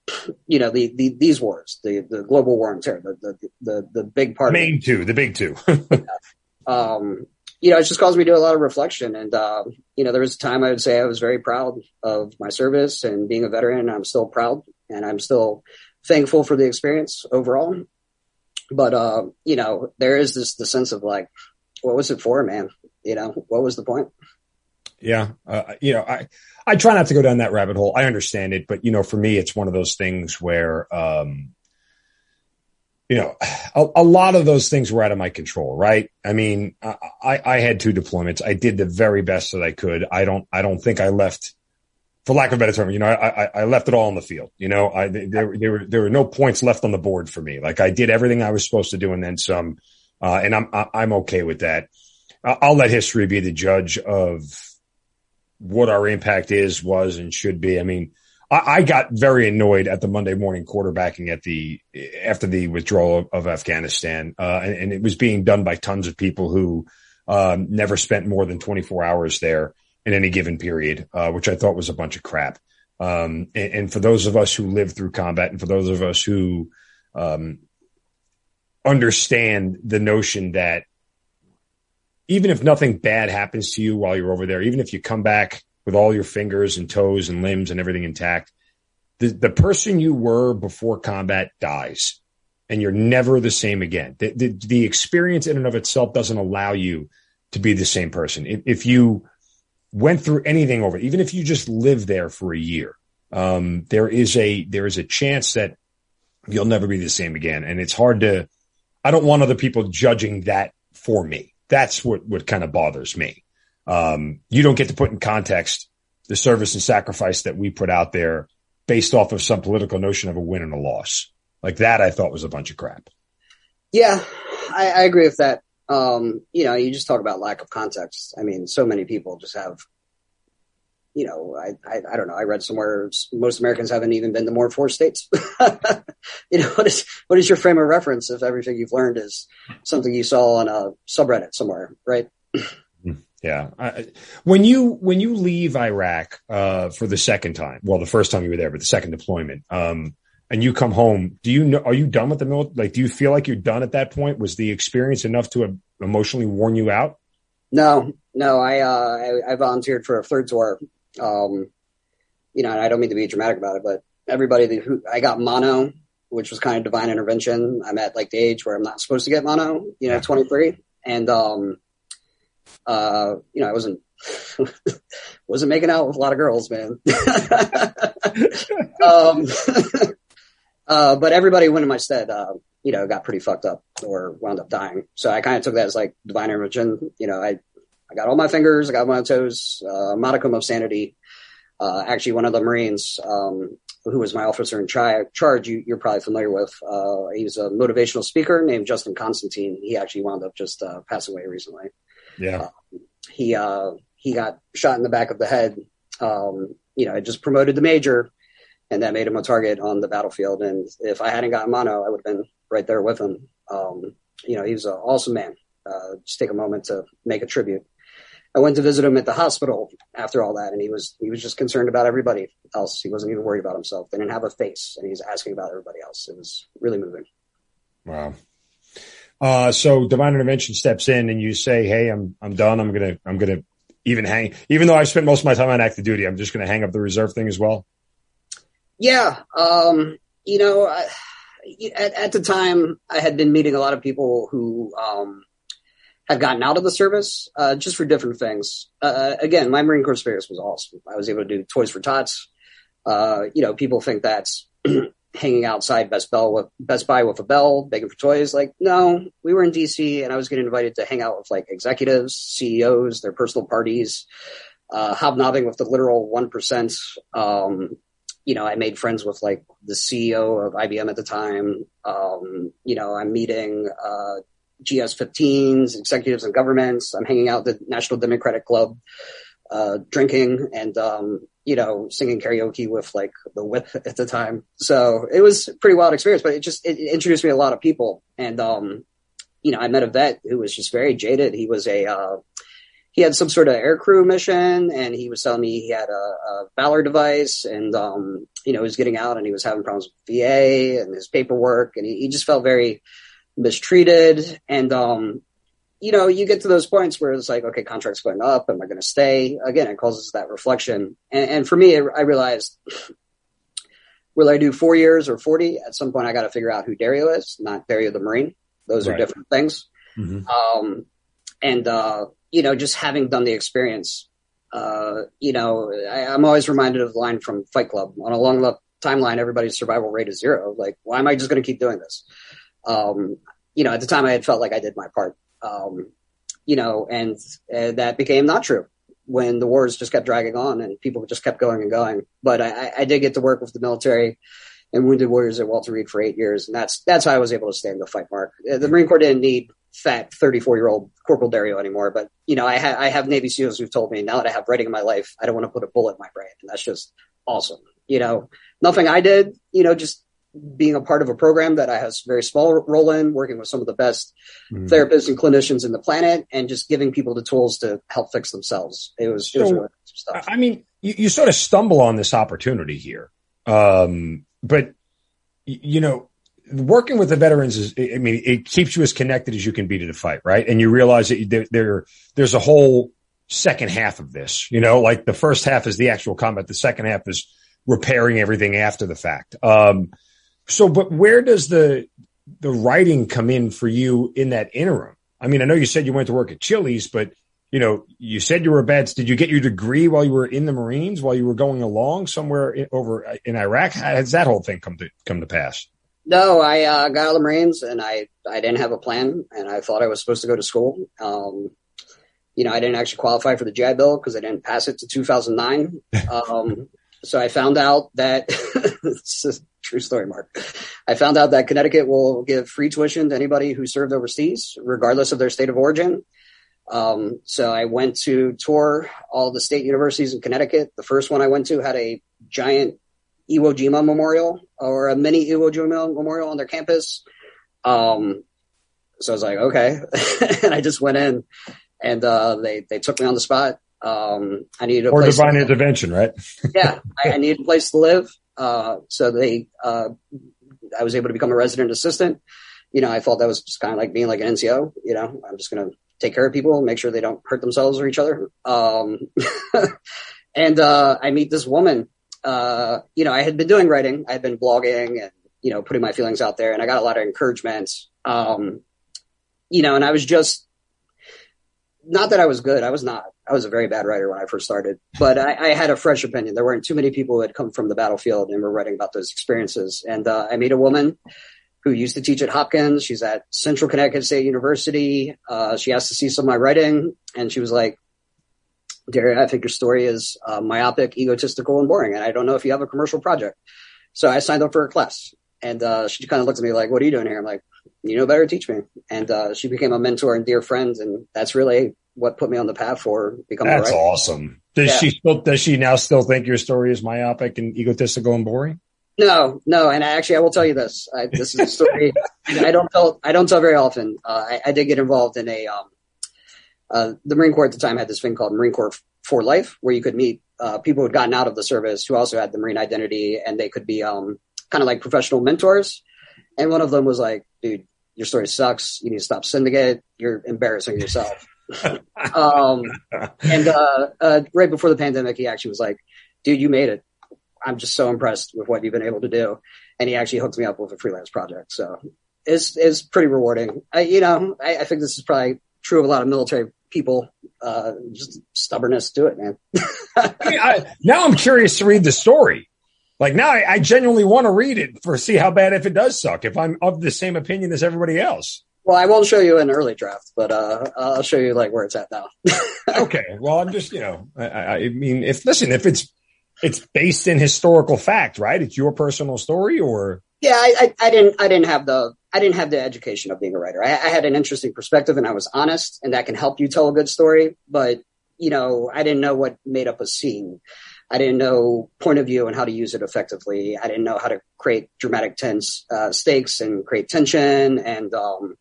you know, the, the these wars, the the global war on terror, the the the, the big part, main two, the big two. um, you know, it just caused me to do a lot of reflection. And, uh, you know, there was a time I would say I was very proud of my service and being a veteran. I'm still proud and I'm still thankful for the experience overall. But, uh, you know, there is this, the sense of like, what was it for, man? You know, what was the point? Yeah. Uh, you know, I, I try not to go down that rabbit hole. I understand it, but you know, for me, it's one of those things where, um, you know, a, a, lot of those things were out of my control, right? I mean, I, I had two deployments. I did the very best that I could. I don't, I don't think I left, for lack of a better term, you know, I, I, I left it all on the field. You know, I, there, there were, there were no points left on the board for me. Like I did everything I was supposed to do and then some. Uh, and I'm, I'm okay with that. I'll let history be the judge of what our impact is, was, and should be. I mean, I, I, got very annoyed at the Monday morning quarterbacking at the after the withdrawal of, of Afghanistan, uh, and, and, it was being done by tons of people who um, never spent more than 24 hours there in any given period, uh, which I thought was a bunch of crap. Um, and, and, for those of us who lived through combat, and for those of us who um, understand the notion that even if nothing bad happens to you while you're over there, even if you come back with all your fingers and toes and limbs and everything intact. The, the person you were before combat dies and you're never the same again. The, the, the experience in and of itself doesn't allow you to be the same person. If, if you went through anything over, even if you just lived there for a year, um, there is a, there is a chance that you'll never be the same again. And it's hard to, I don't want other people judging that for me. That's what, what kind of bothers me. Um, you don't get to put in context the service and sacrifice that we put out there based off of some political notion of a win and a loss. Like that, I thought was a bunch of crap. Yeah, I, I agree with that. Um, you know, you just talk about lack of context. I mean, so many people just have, you know, I, I, I don't know. I read somewhere most Americans haven't even been to more four states. you know, what is what is your frame of reference if everything you've learned is something you saw on a subreddit somewhere, right? Yeah. I, when you when you leave Iraq uh, for the second time, well, the first time you were there, but the second deployment, um, and you come home, do you know? Are you done with the military? Like, do you feel like you're done at that point? Was the experience enough to emotionally worn you out? No, no. I uh, I, I volunteered for a third tour. Um, you know, and I don't mean to be dramatic about it, but everybody who I got mono, which was kind of divine intervention. I'm at like the age where I'm not supposed to get mono. You know, 23, and um uh, you know, I wasn't wasn't making out with a lot of girls, man. um, uh, but everybody went in my stead, uh, you know, got pretty fucked up or wound up dying. So I kind of took that as like divine intervention. You know, I, I got all my fingers, I got my toes, uh, modicum of sanity. Uh, actually, one of the Marines, um, who was my officer in tri- charge, you, are probably familiar with. Uh, he's a motivational speaker named Justin Constantine. He actually wound up just uh, passing away recently. Yeah. Uh, he uh, he got shot in the back of the head. Um, you know, just promoted the major, and that made him a target on the battlefield. And if I hadn't gotten mono, I would have been right there with him. Um, you know, he was an awesome man. Uh, just take a moment to make a tribute. I went to visit him at the hospital after all that, and he was he was just concerned about everybody else. He wasn't even worried about himself. They didn't have a face, and he's asking about everybody else. It was really moving. Wow. Uh, so divine intervention steps in, and you say, "Hey, I'm I'm done. I'm gonna I'm gonna even hang. Even though I spent most of my time on active duty, I'm just gonna hang up the reserve thing as well." Yeah. Um, you know, I, at, at the time, I had been meeting a lot of people who um, had gotten out of the service uh, just for different things. Uh, again, my Marine Corps experience was awesome. I was able to do Toys for Tots. Uh, you know, people think that's hanging outside Best Bell with Best Buy with a bell, begging for toys. Like, no, we were in DC, and I was getting invited to hang out with like executives, CEOs, their personal parties, uh, hobnobbing with the literal one percent. Um, you know, I made friends with like the CEO of IBM at the time. Um, you know, I'm meeting uh, GS15s, executives and governments. I'm hanging out at the National Democratic Club, uh, drinking and, um, you know, singing karaoke with like the whip at the time. So it was pretty wild experience, but it just, it introduced me to a lot of people. And, um, you know, I met a vet who was just very jaded. He was a, uh, he had some sort of aircrew mission and he was telling me he had a, a Valor device and, um, you know, he was getting out and he was having problems with VA and his paperwork and he, he just felt very, mistreated. And, um, you know, you get to those points where it's like, okay, contract's going up. Am I going to stay? Again, it causes that reflection. And, and for me, I realized, will I do four years or 40? At some point, I got to figure out who Dario is, not Dario the Marine. Those right. are different things. Mm-hmm. Um, and, uh, you know, just having done the experience, uh, you know, I, am always reminded of the line from Fight Club on a long enough timeline. Everybody's survival rate is zero. Like, why am I just going to keep doing this? Um, you know, at the time I had felt like I did my part. Um, you know, and uh, that became not true when the wars just kept dragging on and people just kept going and going. But I, I did get to work with the military and wounded warriors at Walter Reed for eight years, and that's that's how I was able to stay in the fight. Mark, uh, the Marine Corps didn't need fat 34 year old Corporal Dario anymore, but you know, I, ha- I have Navy SEALs who've told me now that I have writing in my life, I don't want to put a bullet in my brain, and that's just awesome. You know, nothing I did, you know, just being a part of a program that I have a very small role in, working with some of the best mm. therapists and clinicians in the planet, and just giving people the tools to help fix themselves. It was, so, it was really stuff. I mean, you, you, sort of stumble on this opportunity here, um, but you know, working with the veterans is, I mean, it keeps you as connected as you can be to the fight, right? And you realize that there, there there's a whole second half of this. You know, like the first half is the actual combat, the second half is repairing everything after the fact. Um, so, but where does the the writing come in for you in that interim? I mean, I know you said you went to work at Chili's, but you know, you said you were a bad. Did you get your degree while you were in the Marines, while you were going along somewhere in, over in Iraq? How has that whole thing come to come to pass? No, I uh, got out of the Marines, and I I didn't have a plan, and I thought I was supposed to go to school. Um, you know, I didn't actually qualify for the GI Bill because I didn't pass it to 2009. Um, so I found out that it's a true story, Mark. I found out that Connecticut will give free tuition to anybody who served overseas, regardless of their state of origin. Um, so I went to tour all the state universities in Connecticut. The first one I went to had a giant Iwo Jima memorial or a mini Iwo Jima memorial on their campus. Um, so I was like, okay. and I just went in and, uh, they, they took me on the spot. Um, I needed a or divine intervention, right? yeah. I, I needed a place to live. Uh, so they, uh, I was able to become a resident assistant. You know, I felt that was just kind of like being like an NCO. You know, I'm just going to take care of people, make sure they don't hurt themselves or each other. Um, and uh, I meet this woman. Uh, you know, I had been doing writing, I had been blogging, and you know, putting my feelings out there, and I got a lot of encouragement. Um, you know, and I was just not that I was good. I was not. I was a very bad writer when I first started, but I, I had a fresh opinion. There weren't too many people who had come from the battlefield and were writing about those experiences. And uh, I met a woman who used to teach at Hopkins. She's at Central Connecticut State University. Uh, she asked to see some of my writing, and she was like, Dario, I think your story is uh, myopic, egotistical, and boring, and I don't know if you have a commercial project. So I signed up for a class, and uh, she kind of looked at me like, "What are you doing here?" I'm like, "You know better, teach me." And uh, she became a mentor and dear friend, and that's really what put me on the path for becoming. A Marine. That's awesome. Does yeah. she still? Does she now still think your story is myopic and egotistical and boring? No, no, and I actually, I will tell you this. I, this is a story I don't tell. I don't tell very often. Uh, I, I, did get involved in a. Um, uh, the Marine Corps at the time had this thing called Marine Corps for Life, where you could meet uh, people who had gotten out of the service who also had the Marine identity, and they could be um, kind of like professional mentors. And one of them was like, "Dude, your story sucks. You need to stop syndicate. You're embarrassing yourself." um, and uh, uh, right before the pandemic, he actually was like, "Dude, you made it. I'm just so impressed with what you've been able to do." And he actually hooked me up with a freelance project. So it's it's pretty rewarding. I, you know, I, I think this is probably true of a lot of military people. Uh, just stubbornness to it, man. I, now I'm curious to read the story. Like now, I, I genuinely want to read it for see how bad if it does suck. If I'm of the same opinion as everybody else. Well, I won't show you an early draft, but uh, I'll show you like where it's at now. okay. Well, I'm just you know, I, I mean, if listen, if it's it's based in historical fact, right? It's your personal story, or yeah, I, I, I didn't I didn't have the I didn't have the education of being a writer. I, I had an interesting perspective, and I was honest, and that can help you tell a good story. But you know, I didn't know what made up a scene. I didn't know point of view and how to use it effectively. I didn't know how to create dramatic tense uh, stakes and create tension and um,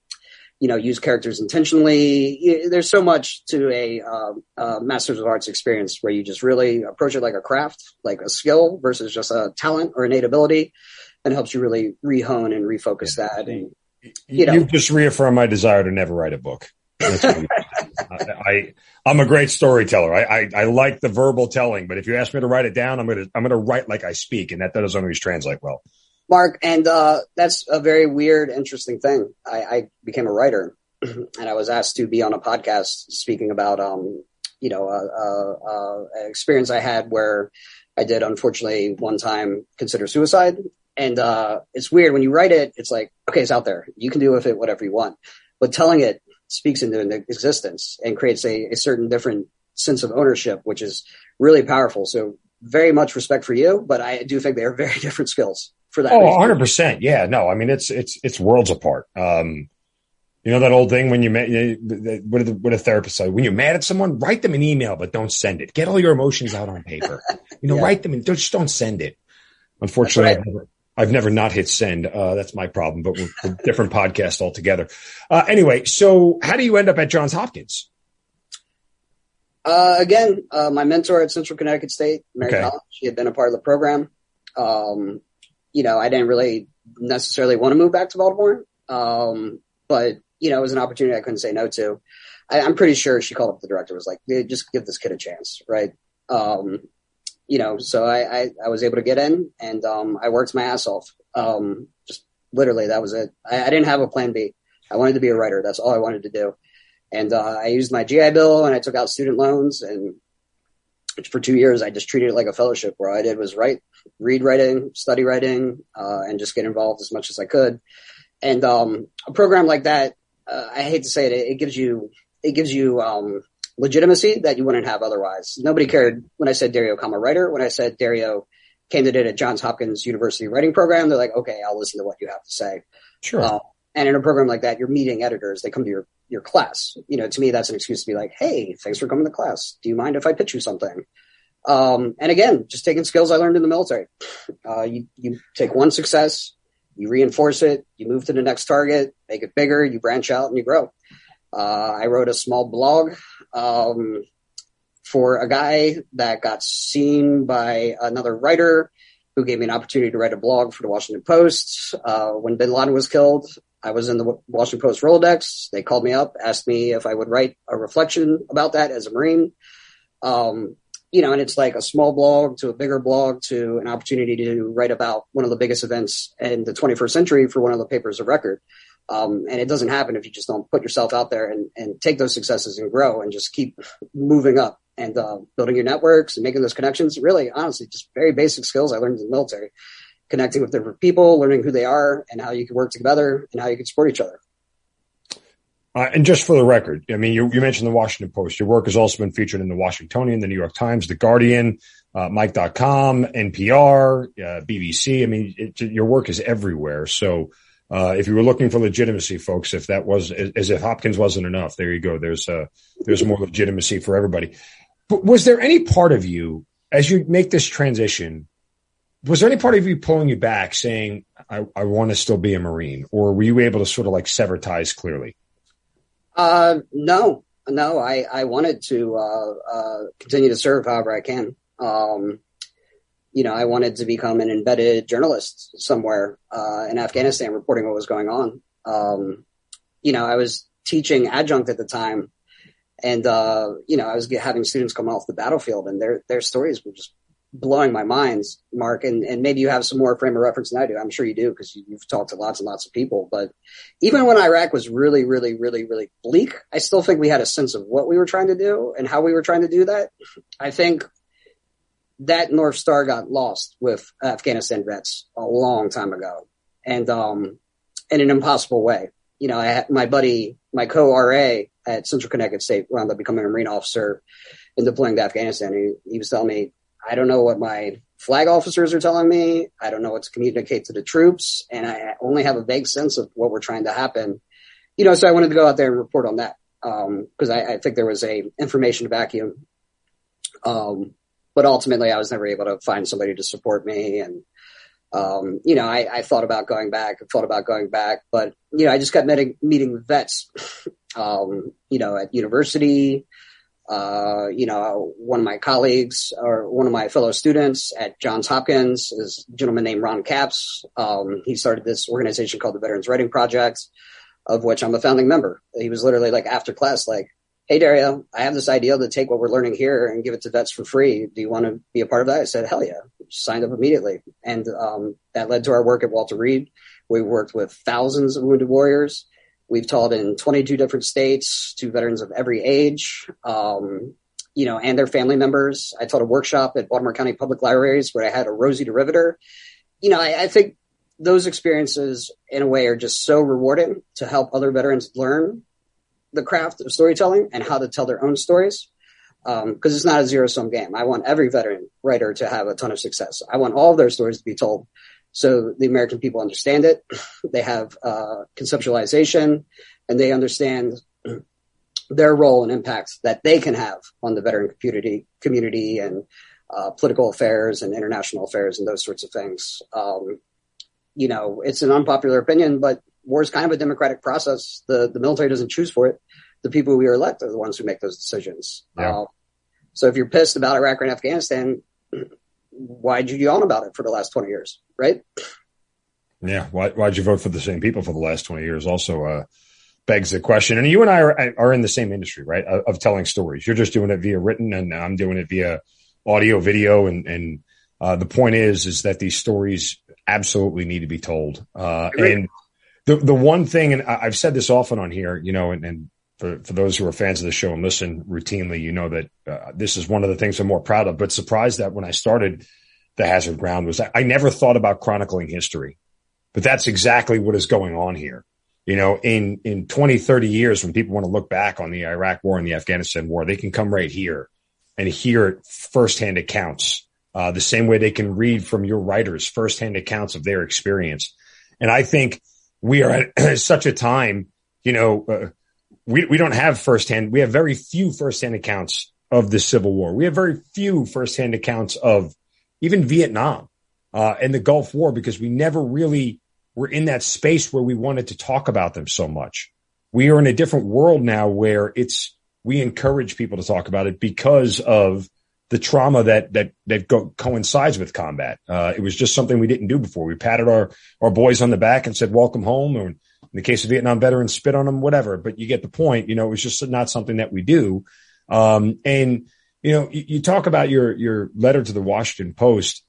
you know use characters intentionally. There's so much to a, um, a Masters of Arts experience where you just really approach it like a craft, like a skill versus just a talent or innate ability, and helps you really rehone and refocus that. And you know, you just reaffirm my desire to never write a book. I, I am a great storyteller. I, I, I like the verbal telling, but if you ask me to write it down, I'm gonna I'm gonna write like I speak, and that doesn't always translate well. Mark, and uh, that's a very weird, interesting thing. I, I became a writer, and I was asked to be on a podcast speaking about um you know a, a, a experience I had where I did unfortunately one time consider suicide, and uh, it's weird when you write it. It's like okay, it's out there. You can do with it whatever you want, but telling it speaks into existence and creates a, a certain different sense of ownership, which is really powerful. So very much respect for you, but I do think they are very different skills for that. Oh, 100%. Yeah. No, I mean, it's, it's, it's worlds apart. Um, you know that old thing when you met, what did, the, what a therapist say? When you're mad at someone, write them an email, but don't send it. Get all your emotions out on paper. You know, yeah. write them and just don't send it. Unfortunately, I've never, I've never not hit send. Uh, that's my problem, but we're, we're different podcast altogether. Uh, anyway, so how do you end up at Johns Hopkins? Uh, again, uh, my mentor at Central Connecticut State, Mary okay. Collins, she had been a part of the program. Um, you know, I didn't really necessarily want to move back to Baltimore. Um, but you know, it was an opportunity I couldn't say no to. I, am pretty sure she called up the director, was like, just give this kid a chance. Right. Um, you know, so I, I, I, was able to get in and, um, I worked my ass off. Um, just literally that was it. I, I, didn't have a plan B. I wanted to be a writer. That's all I wanted to do. And, uh, I used my GI Bill and I took out student loans and for two years, I just treated it like a fellowship where I did was write, read writing, study writing, uh, and just get involved as much as I could. And, um, a program like that, uh, I hate to say it, it gives you, it gives you, um, legitimacy that you wouldn't have otherwise. Nobody cared when I said Dario Kama writer. When I said Dario candidate at Johns Hopkins University writing program, they're like, okay, I'll listen to what you have to say. Sure. Uh, and in a program like that, you're meeting editors. They come to your, your class. You know, to me, that's an excuse to be like, Hey, thanks for coming to class. Do you mind if I pitch you something? Um, and again, just taking skills I learned in the military. Uh, you, you take one success, you reinforce it, you move to the next target, make it bigger, you branch out and you grow. Uh, I wrote a small blog um, for a guy that got seen by another writer who gave me an opportunity to write a blog for the Washington Post. Uh, when Bin Laden was killed, I was in the Washington Post Rolodex. They called me up, asked me if I would write a reflection about that as a Marine. Um, you know, and it's like a small blog to a bigger blog to an opportunity to write about one of the biggest events in the 21st century for one of the papers of record. Um, and it doesn't happen if you just don't put yourself out there and, and take those successes and grow and just keep moving up and uh, building your networks and making those connections. Really, honestly, just very basic skills I learned in the military, connecting with different people, learning who they are and how you can work together and how you can support each other. Uh, and just for the record, I mean, you, you, mentioned the Washington Post. Your work has also been featured in the Washingtonian, the New York Times, the Guardian, uh, Mic.com, NPR, uh, BBC. I mean, it, your work is everywhere. So, uh, if you were looking for legitimacy, folks, if that was as if Hopkins wasn't enough, there you go. There's uh, there's more legitimacy for everybody. But was there any part of you as you make this transition? Was there any part of you pulling you back, saying, "I, I want to still be a Marine," or were you able to sort of like sever ties clearly? Uh, no, no. I I wanted to uh, uh, continue to serve however I can. Um, you know, I wanted to become an embedded journalist somewhere uh, in Afghanistan, reporting what was going on. Um, you know, I was teaching adjunct at the time, and uh, you know, I was having students come off the battlefield, and their their stories were just blowing my mind, Mark. And and maybe you have some more frame of reference than I do. I'm sure you do because you, you've talked to lots and lots of people. But even when Iraq was really, really, really, really bleak, I still think we had a sense of what we were trying to do and how we were trying to do that. I think that North Star got lost with Afghanistan vets a long time ago, and um, in an impossible way. You know, I had my buddy, my co RA at Central Connecticut State, wound up becoming a Marine officer and deploying to Afghanistan. He, he was telling me, I don't know what my flag officers are telling me. I don't know what to communicate to the troops, and I only have a vague sense of what we're trying to happen. You know, so I wanted to go out there and report on that because um, I, I, think there was a information vacuum. Um, but ultimately I was never able to find somebody to support me. And, um, you know, I, I, thought about going back, I thought about going back, but, you know, I just kept meeting, meeting vets, um, you know, at university, uh, you know, one of my colleagues or one of my fellow students at Johns Hopkins is a gentleman named Ron Capps. Um, he started this organization called the Veterans Writing Project, of which I'm a founding member. He was literally like after class, like, Hey, Dario, I have this idea to take what we're learning here and give it to vets for free. Do you want to be a part of that? I said, hell yeah. Signed up immediately. And um, that led to our work at Walter Reed. We worked with thousands of wounded warriors. We've taught in 22 different states to veterans of every age, um, you know, and their family members. I taught a workshop at Baltimore County Public Libraries where I had a Rosie the Riveter. You know, I, I think those experiences in a way are just so rewarding to help other veterans learn the craft of storytelling and how to tell their own stories. Because um, it's not a zero sum game. I want every veteran writer to have a ton of success. I want all of their stories to be told so the American people understand it. They have uh, conceptualization and they understand their role and impact that they can have on the veteran community, community and uh, political affairs and international affairs and those sorts of things. Um, you know, it's an unpopular opinion, but war is kind of a democratic process. The the military doesn't choose for it. The people we elect are the ones who make those decisions. Yeah. Uh, so if you're pissed about Iraq and Afghanistan, why'd you yawn about it for the last 20 years, right? Yeah. Why, why'd you vote for the same people for the last 20 years? Also, uh, begs the question. And you and I are, are in the same industry, right? Of, of, telling stories. You're just doing it via written and I'm doing it via audio, video. And, and, uh, the point is, is that these stories absolutely need to be told. Uh, and the the one thing, and I've said this often on here, you know, and, and for, for those who are fans of the show and listen routinely, you know that uh, this is one of the things I'm more proud of. But surprised that when I started the Hazard Ground was I never thought about chronicling history, but that's exactly what is going on here. You know, in in 20, 30 years, when people want to look back on the Iraq War and the Afghanistan War, they can come right here and hear firsthand accounts. Uh, the same way they can read from your writers firsthand accounts of their experience. And I think we are at such a time, you know, uh, we, we don't have firsthand, we have very few firsthand accounts of the Civil War. We have very few firsthand accounts of even Vietnam uh, and the Gulf War because we never really were in that space where we wanted to talk about them so much. We are in a different world now where it's, we encourage people to talk about it because of the trauma that that that go, coincides with combat. Uh, it was just something we didn't do before. We patted our our boys on the back and said "Welcome home," or in the case of Vietnam veterans, spit on them, whatever. But you get the point. You know, it was just not something that we do. Um, and you know, you, you talk about your your letter to the Washington Post.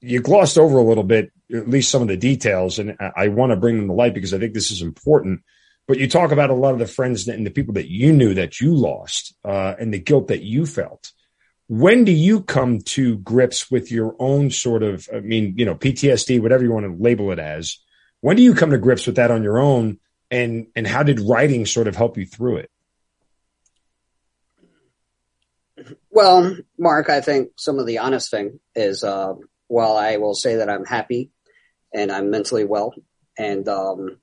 You glossed over a little bit at least some of the details, and I, I want to bring them to light because I think this is important. But you talk about a lot of the friends and the people that you knew that you lost, uh, and the guilt that you felt. When do you come to grips with your own sort of, I mean, you know, PTSD, whatever you want to label it as? When do you come to grips with that on your own? And and how did writing sort of help you through it? Well, Mark, I think some of the honest thing is, uh, while I will say that I'm happy and I'm mentally well, and um,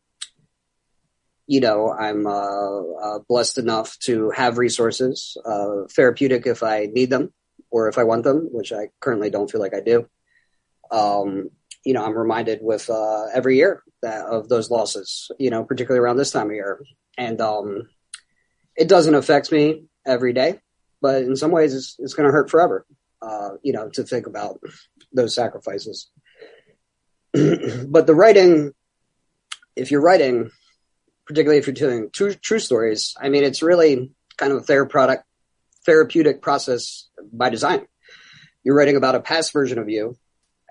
you know, I'm uh, uh, blessed enough to have resources, uh, therapeutic if I need them or if I want them, which I currently don't feel like I do. Um, you know, I'm reminded with uh, every year that of those losses, you know, particularly around this time of year, and um, it doesn't affect me every day, but in some ways, it's, it's going to hurt forever. Uh, you know, to think about those sacrifices. but the writing, if you're writing particularly if you're doing true, true stories, I mean, it's really kind of a product, therapeutic process by design. You're writing about a past version of you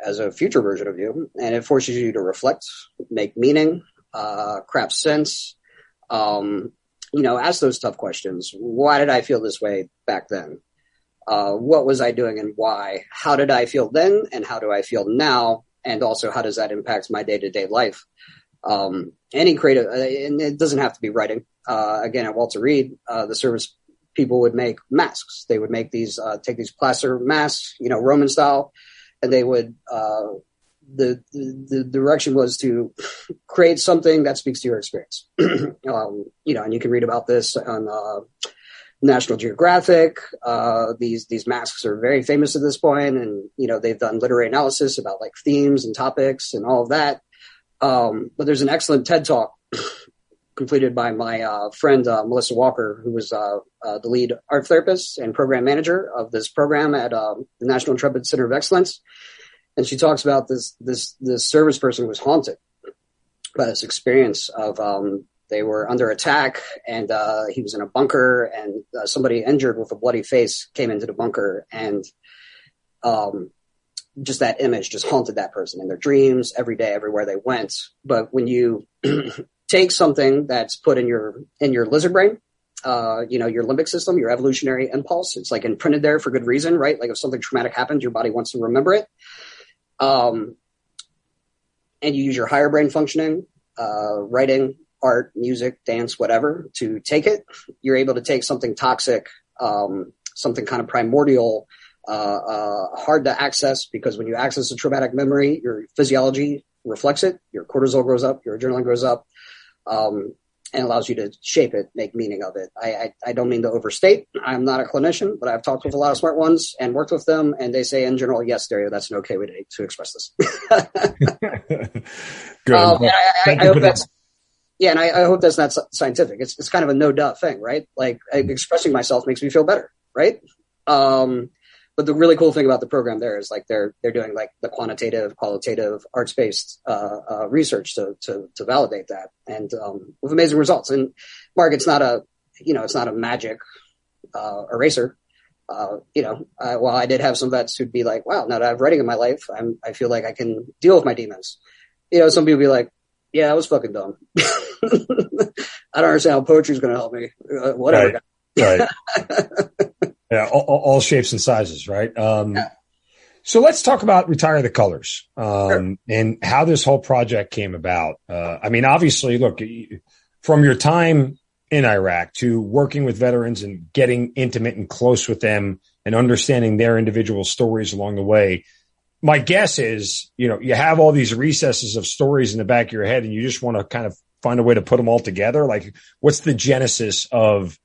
as a future version of you, and it forces you to reflect, make meaning, uh, craft sense, um, you know, ask those tough questions. Why did I feel this way back then? Uh, what was I doing and why? How did I feel then and how do I feel now? And also, how does that impact my day to day life? um, any creative, uh, and it doesn't have to be writing. Uh, again, at Walter Reed, uh, the service people would make masks. They would make these, uh, take these plaster masks, you know, Roman style, they would, uh, the, the, the direction was to create something that speaks to your experience. um, you know, and you can read about this on, uh, National Geographic. Uh, these these masks are very famous at this point, and you know they've done literary analysis about like themes and topics and all of that. Um, but there's an excellent TED talk completed by my uh, friend uh, Melissa Walker, who was uh, uh the lead art therapist and program manager of this program at um, the National Intrepid Center of Excellence. And she talks about this this this service person was haunted by this experience of um, they were under attack and uh, he was in a bunker and uh, somebody injured with a bloody face came into the bunker and um, just that image just haunted that person in their dreams every day, everywhere they went. But when you take something that's put in your in your lizard brain, uh, you know, your limbic system, your evolutionary impulse, it's like imprinted there for good reason, right? Like if something traumatic happens, your body wants to remember it. Um, and you use your higher brain functioning, uh, writing, art, music, dance, whatever, to take it. You're able to take something toxic, um, something kind of primordial, uh, uh, hard to access because when you access a traumatic memory, your physiology reflects it. Your cortisol grows up, your adrenaline grows up, um, and allows you to shape it, make meaning of it. I, I, I, don't mean to overstate. I'm not a clinician, but I've talked with a lot of smart ones and worked with them, and they say in general, yes, Dario, that's an okay way to, to express this. Good. Um, I, I, hope that's. Yeah, and I, hope that's not scientific. It's it's kind of a no duh thing, right? Like expressing myself makes me feel better, right? Um, but the really cool thing about the program there is like they're they're doing like the quantitative, qualitative, arts based uh, uh, research to, to to validate that, and um, with amazing results. And Mark, it's not a you know it's not a magic uh, eraser. Uh, you know, uh, while I did have some vets who'd be like, "Wow, now that I have writing in my life, I'm I feel like I can deal with my demons." You know, some people be like, "Yeah, that was fucking dumb." I don't understand how poetry is going to help me. Uh, whatever. Right. right. Yeah, all, all, shapes and sizes, right? Um, yeah. So let's talk about Retire the Colors um, sure. and how this whole project came about. Uh, I mean, obviously, look, from your time in Iraq to working with veterans and getting intimate and close with them and understanding their individual stories along the way. My guess is, you know, you have all these recesses of stories in the back of your head and you just want to kind of find a way to put them all together. Like, what's the genesis of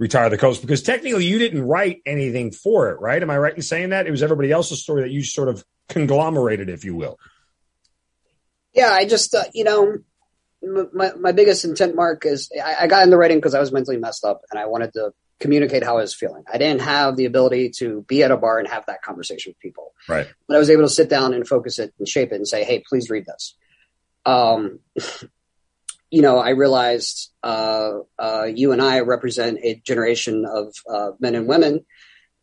Retire the Colors because technically you didn't write anything for it, right? Am I right in saying that? It was everybody else's story that you sort of conglomerated, if you will. Yeah, I just, uh, you know, my, my biggest intent, Mark, is I, I got into writing because I was mentally messed up and I wanted to communicate how I was feeling. I didn't have the ability to be at a bar and have that conversation with people. Right. But I was able to sit down and focus it and shape it and say, hey, please read this. Um, you know, I realized uh, uh, you and I represent a generation of uh, men and women,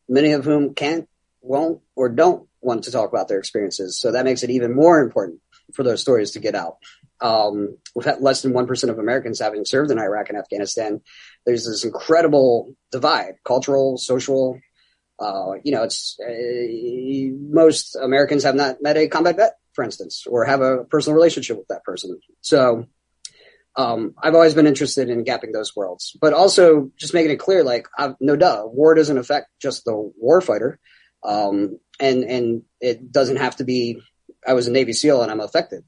many of whom can't, won't, or don't want to talk about their experiences. So that makes it even more important for those stories to get out. Um, with less than 1% of Americans having served in Iraq and Afghanistan, there's this incredible divide, cultural, social. Uh, you know, it's uh, most Americans have not met a combat vet, for instance, or have a personal relationship with that person. So, um, I've always been interested in gapping those worlds, but also just making it clear, like, I've, no duh, war doesn't affect just the warfighter. Um, and, and it doesn't have to be, I was a Navy SEAL and I'm affected.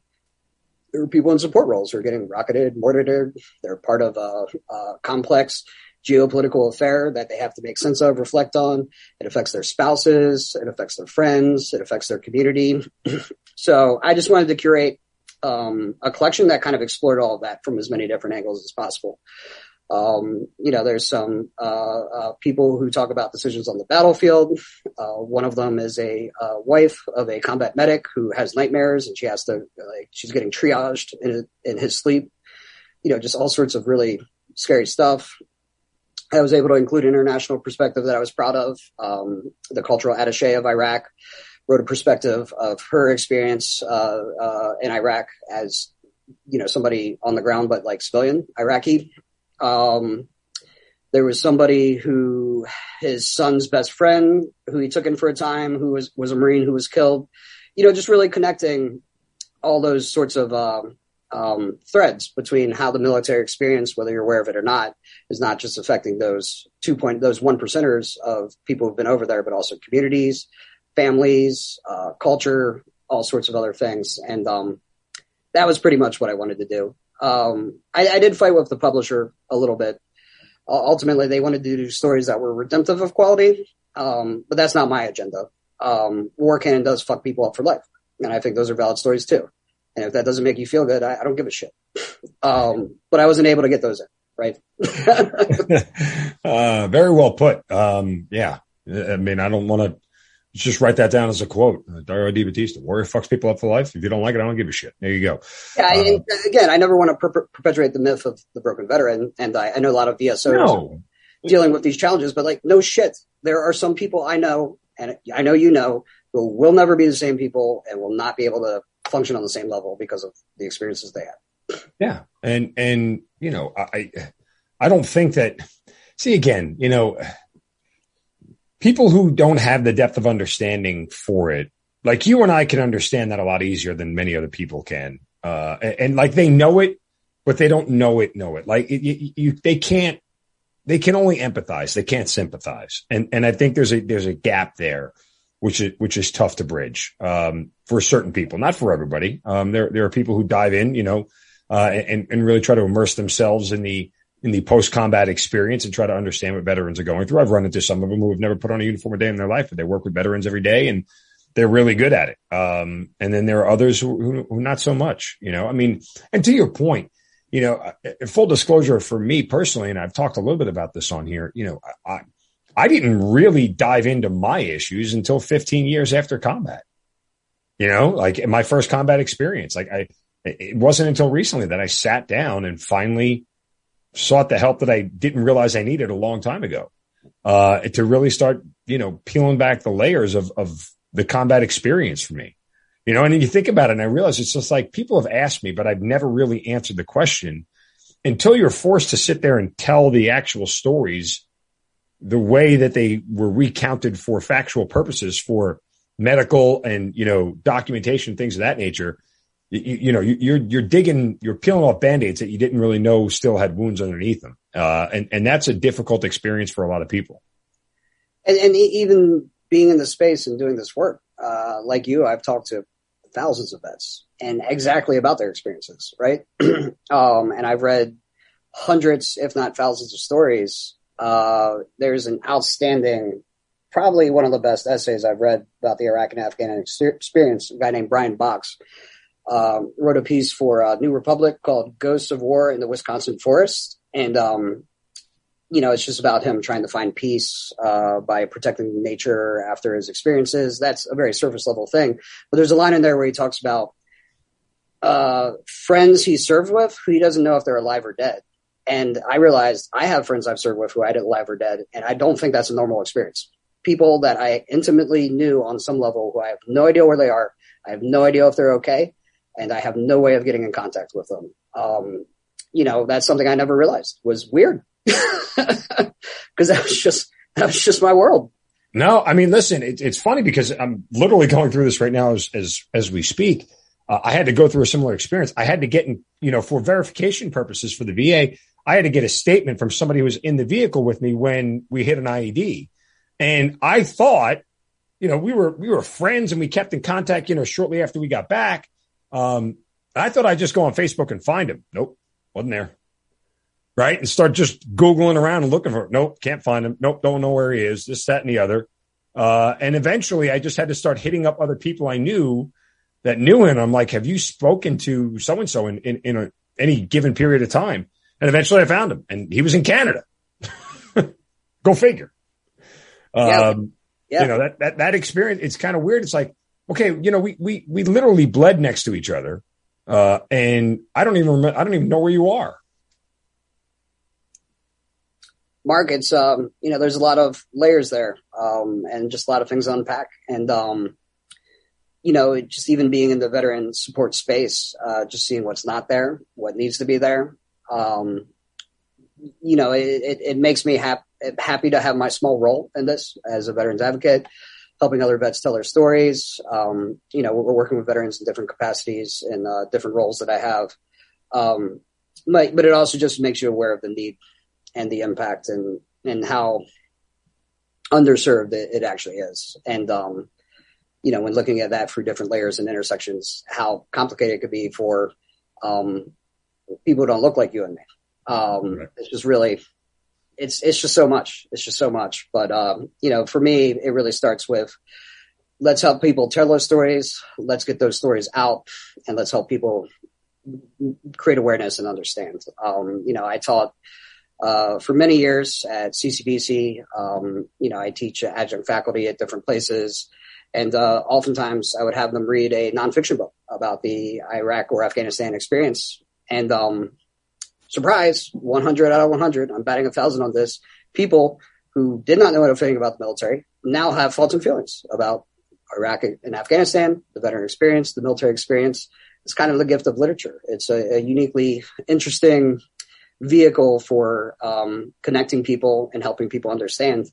There are people in support roles who are getting rocketed, mortared. They're part of a, a complex geopolitical affair that they have to make sense of, reflect on. It affects their spouses. It affects their friends. It affects their community. so I just wanted to curate um, a collection that kind of explored all of that from as many different angles as possible. Um, you know, there's some uh, uh, people who talk about decisions on the battlefield. Uh, one of them is a uh, wife of a combat medic who has nightmares, and she has to like she's getting triaged in, in his sleep. You know, just all sorts of really scary stuff. I was able to include an international perspective that I was proud of. Um, the cultural attaché of Iraq wrote a perspective of her experience uh, uh, in Iraq as you know somebody on the ground, but like civilian Iraqi. Um, there was somebody who his son's best friend, who he took in for a time, who was was a Marine who was killed. You know, just really connecting all those sorts of um, um, threads between how the military experience, whether you're aware of it or not, is not just affecting those two point those one percenters of people who've been over there, but also communities, families, uh, culture, all sorts of other things. And um, that was pretty much what I wanted to do. Um, I, I, did fight with the publisher a little bit. Uh, ultimately, they wanted to do stories that were redemptive of quality, um, but that's not my agenda. Um, war canon does fuck people up for life, and I think those are valid stories too. And if that doesn't make you feel good, I, I don't give a shit. Um, but I wasn't able to get those in, right? uh, very well put. Um, yeah. I mean, I don't want to just write that down as a quote. Uh, Dario DiBattista, warrior fucks people up for life. If you don't like it, I don't give a shit. There you go. Yeah. Uh, again, I never want to per- perpetuate the myth of the broken veteran. And I, I know a lot of VSOs no. dealing with these challenges, but like, no shit. There are some people I know, and I know you know, who will never be the same people and will not be able to function on the same level because of the experiences they had. Yeah. And, and, you know, I, I don't think that, see again, you know, people who don't have the depth of understanding for it, like you and I can understand that a lot easier than many other people can. Uh, and, and like they know it, but they don't know it, know it. Like it, you, you, they can't, they can only empathize. They can't sympathize. And, and I think there's a, there's a gap there which is which is tough to bridge um, for certain people, not for everybody. Um, there there are people who dive in, you know, uh, and and really try to immerse themselves in the in the post combat experience and try to understand what veterans are going through. I've run into some of them who have never put on a uniform a day in their life, but they work with veterans every day and they're really good at it. Um, and then there are others who, who, who not so much, you know, I mean, and to your point, you know, uh, full disclosure for me personally, and I've talked a little bit about this on here, you know, I, I didn't really dive into my issues until 15 years after combat. You know, like my first combat experience. Like I, it wasn't until recently that I sat down and finally sought the help that I didn't realize I needed a long time ago. Uh, to really start, you know, peeling back the layers of, of the combat experience for me. You know, and then you think about it and I realize it's just like people have asked me, but I've never really answered the question until you're forced to sit there and tell the actual stories the way that they were recounted for factual purposes for medical and you know documentation things of that nature you, you know you're you're digging you're peeling off band-aids that you didn't really know still had wounds underneath them. Uh, and and that's a difficult experience for a lot of people. And, and even being in the space and doing this work uh, like you i've talked to thousands of vets and exactly about their experiences right? Um, and i've read hundreds if not thousands of stories. Uh, there's an outstanding, probably one of the best essays I've read about the Iraq and Afghan experience. A guy named Brian Box um, wrote a piece for uh, New Republic called "Ghosts of War in the Wisconsin Forest," and um, you know, it's just about him trying to find peace uh, by protecting nature after his experiences. That's a very surface level thing. But there's a line in there where he talks about uh, friends he served with who he doesn't know if they're alive or dead. And I realized I have friends I've served with who I didn't alive or dead, and I don't think that's a normal experience. People that I intimately knew on some level who I have no idea where they are, I have no idea if they're okay, and I have no way of getting in contact with them. Um, you know, that's something I never realized was weird because that was just that was just my world. No, I mean, listen, it, it's funny because I'm literally going through this right now as as as we speak. Uh, I had to go through a similar experience. I had to get in, you know, for verification purposes for the VA. I had to get a statement from somebody who was in the vehicle with me when we hit an IED, and I thought, you know, we were we were friends and we kept in contact. You know, shortly after we got back, um, I thought I'd just go on Facebook and find him. Nope, wasn't there. Right, and start just googling around and looking for. Him. Nope, can't find him. Nope, don't know where he is. This, that, and the other. Uh, and eventually, I just had to start hitting up other people I knew that knew him. I'm like, have you spoken to so and so in in, in a, any given period of time? And eventually, I found him, and he was in Canada. Go figure. Yeah. Um, Yeah. You know that that that experience. It's kind of weird. It's like, okay, you know, we we we literally bled next to each other, uh, and I don't even remember. I don't even know where you are. Mark, it's um, you know, there's a lot of layers there, um, and just a lot of things to unpack. And um, you know, just even being in the veteran support space, uh, just seeing what's not there, what needs to be there. Um, you know, it, it, it makes me hap- happy to have my small role in this as a veterans advocate, helping other vets tell their stories. Um, you know, we're working with veterans in different capacities and uh, different roles that I have. Um, but, but it also just makes you aware of the need and the impact and, and how underserved it, it actually is. And, um, you know, when looking at that through different layers and intersections, how complicated it could be for, um, people who don't look like you and me. Um, Right. it's just really, it's, it's just so much. It's just so much. But, um, you know, for me, it really starts with, let's help people tell those stories. Let's get those stories out and let's help people create awareness and understand. Um, you know, I taught, uh, for many years at CCBC. Um, you know, I teach adjunct faculty at different places. And uh, oftentimes I would have them read a nonfiction book about the Iraq or Afghanistan experience. And um, surprise, 100 out of 100, I'm batting a thousand on this. People who did not know anything about the military now have thoughts and feelings about Iraq and Afghanistan, the veteran experience, the military experience. It's kind of the gift of literature. It's a, a uniquely interesting vehicle for um, connecting people and helping people understand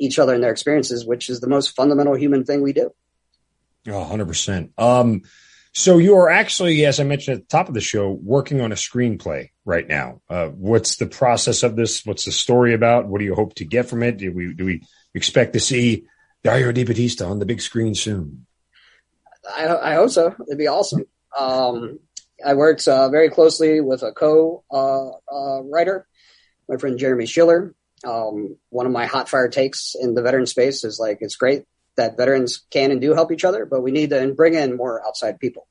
each other and their experiences, which is the most fundamental human thing we do. Oh, 100%. Um, so you are actually, as I mentioned at the top of the show, working on a screenplay right now. Uh, what's the process of this? What's the story about? What do you hope to get from it? Do we, do we expect to see Dario DiBattista on the big screen soon? I, I hope so. It'd be awesome. Um, I worked uh, very closely with a co uh, uh, my friend Jeremy Schiller. Um, one of my hot fire takes in the veteran space is like it's great that veterans can and do help each other, but we need to bring in more outside people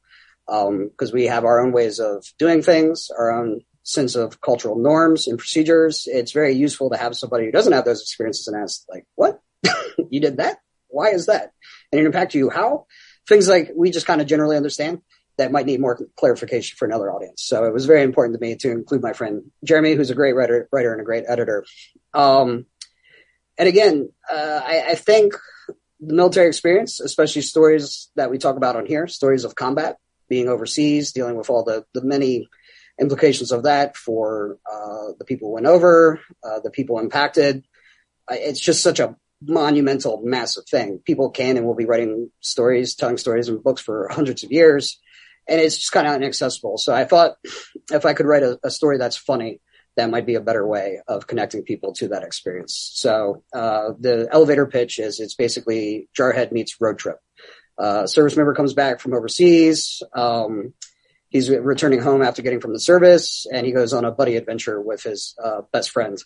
because um, we have our own ways of doing things, our own sense of cultural norms and procedures. It's very useful to have somebody who doesn't have those experiences and ask, like, "What you did that? Why is that?" And it impact you how things like we just kind of generally understand that might need more clarification for another audience. So it was very important to me to include my friend Jeremy, who's a great writer, writer and a great editor. Um, and again, uh, I, I, think the military experience, especially stories that we talk about on here, stories of combat, being overseas, dealing with all the, the many implications of that for uh, the people who went over, uh, the people impacted. It's just such a monumental, massive thing. People can and will be writing stories, telling stories and books for hundreds of years and it's just kind of inaccessible. So I thought if I could write a, a, story that's funny, that might be a better way of connecting people to that experience. So uh, the elevator pitch is it's basically Jarhead meets road trip. Uh, service member comes back from overseas. Um, he's returning home after getting from the service, and he goes on a buddy adventure with his uh, best friend,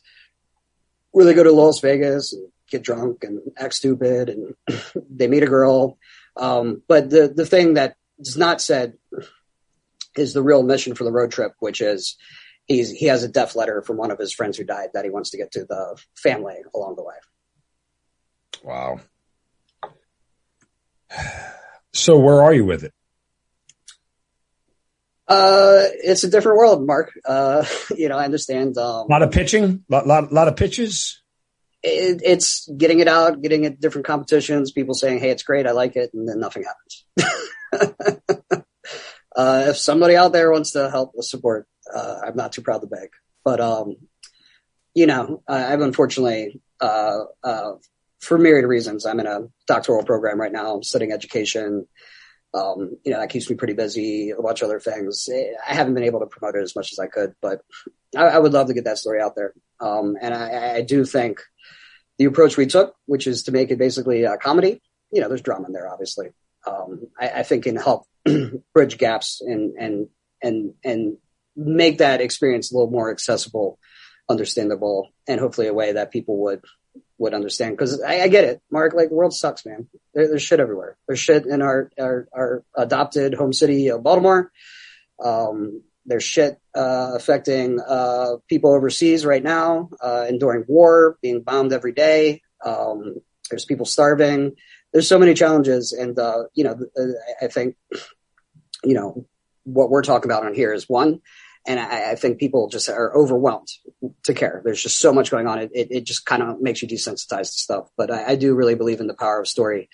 where they go to Las Vegas and get drunk and act stupid, and they meet a girl. Um, but the the thing that is not said is the real mission for the road trip, which is he's he has a death letter from one of his friends who died that he wants to get to the family along the way. Wow. So where are you with it? Uh, it's a different world, Mark. Uh, you know, I understand. Um, a lot of pitching, lot, lot, lot of pitches. It, it's getting it out, getting it different competitions, people saying, Hey, it's great. I like it. And then nothing happens. uh, if somebody out there wants to help with support, uh, I'm not too proud to beg. But um, you know, I've unfortunately, uh, uh, for myriad reasons, I'm in a doctoral program right now. Studying education. Um, you know, that keeps me pretty busy. A bunch of other things. I haven't been able to promote it as much as I could, but I, I would love to get that story out there. Um, and I, I, do think the approach we took, which is to make it basically a comedy, you know, there's drama in there, obviously. Um, I, I, think can help bridge gaps and, and, and, and make that experience a little more accessible, understandable, and hopefully a way that people would would understand. Because I, I, get it, Mark. Like the world sucks, man. There, there's shit everywhere. There's shit in our our, our adopted home city of Baltimore. Um, there's shit uh, affecting uh, people overseas right now, uh, enduring war, being bombed every day. Um, there's people starving. There's so many challenges, and uh, you know, I think, you know, what we're talking about on here is one, and I, I, think people just are overwhelmed to care. There's just so much going on. It, it, it just kind of makes you desensitized to stuff. But I, I, do really believe in the power of story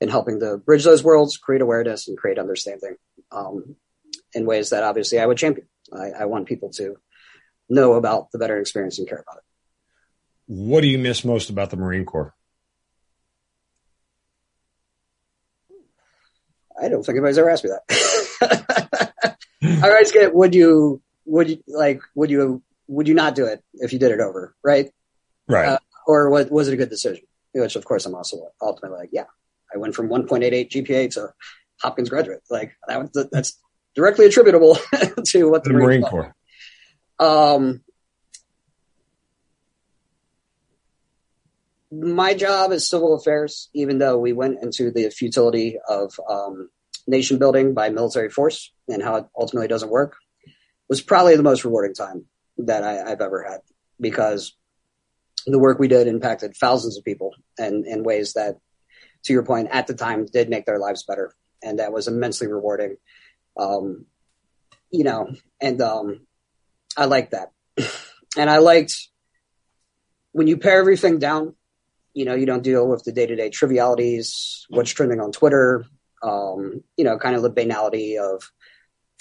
in helping to bridge those worlds, create awareness, and create understanding um, in ways that obviously I would champion. I, I want people to know about the veteran experience and care about it. What do you miss most about the Marine Corps? I don't think anybody's ever asked me that. I always get, would you would you like would you would you not do it if you did it over right? Right. Uh, or was, was it a good decision? Which of course i'm also ultimately like yeah i went from 1.88 gpa to hopkins graduate. Like that was, that's directly attributable to what the, the marine, corps um my job is civil affairs even though we went into the futility of um, nation building by military force and how it ultimately doesn't work was probably the most rewarding time that I, have ever had because the work we did impacted thousands of people and in ways that, to your point, at the time did make their lives better. And that was immensely rewarding. Um, you know, and um, I liked that. and I liked when you pare everything down, you know, you don't deal with the day to day trivialities, what's trending on Twitter, um, you know, kind of the banality of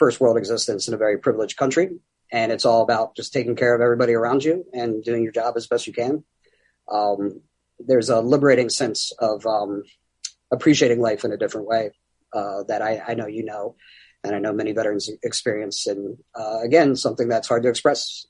first world existence in a very privileged country. And it's all about just taking care of everybody around you and doing your job as best you can. Um, there's a liberating sense of um, appreciating life in a different way uh, that I, I, know you know, and I know many veterans experience. And uh, again, something that's hard to express.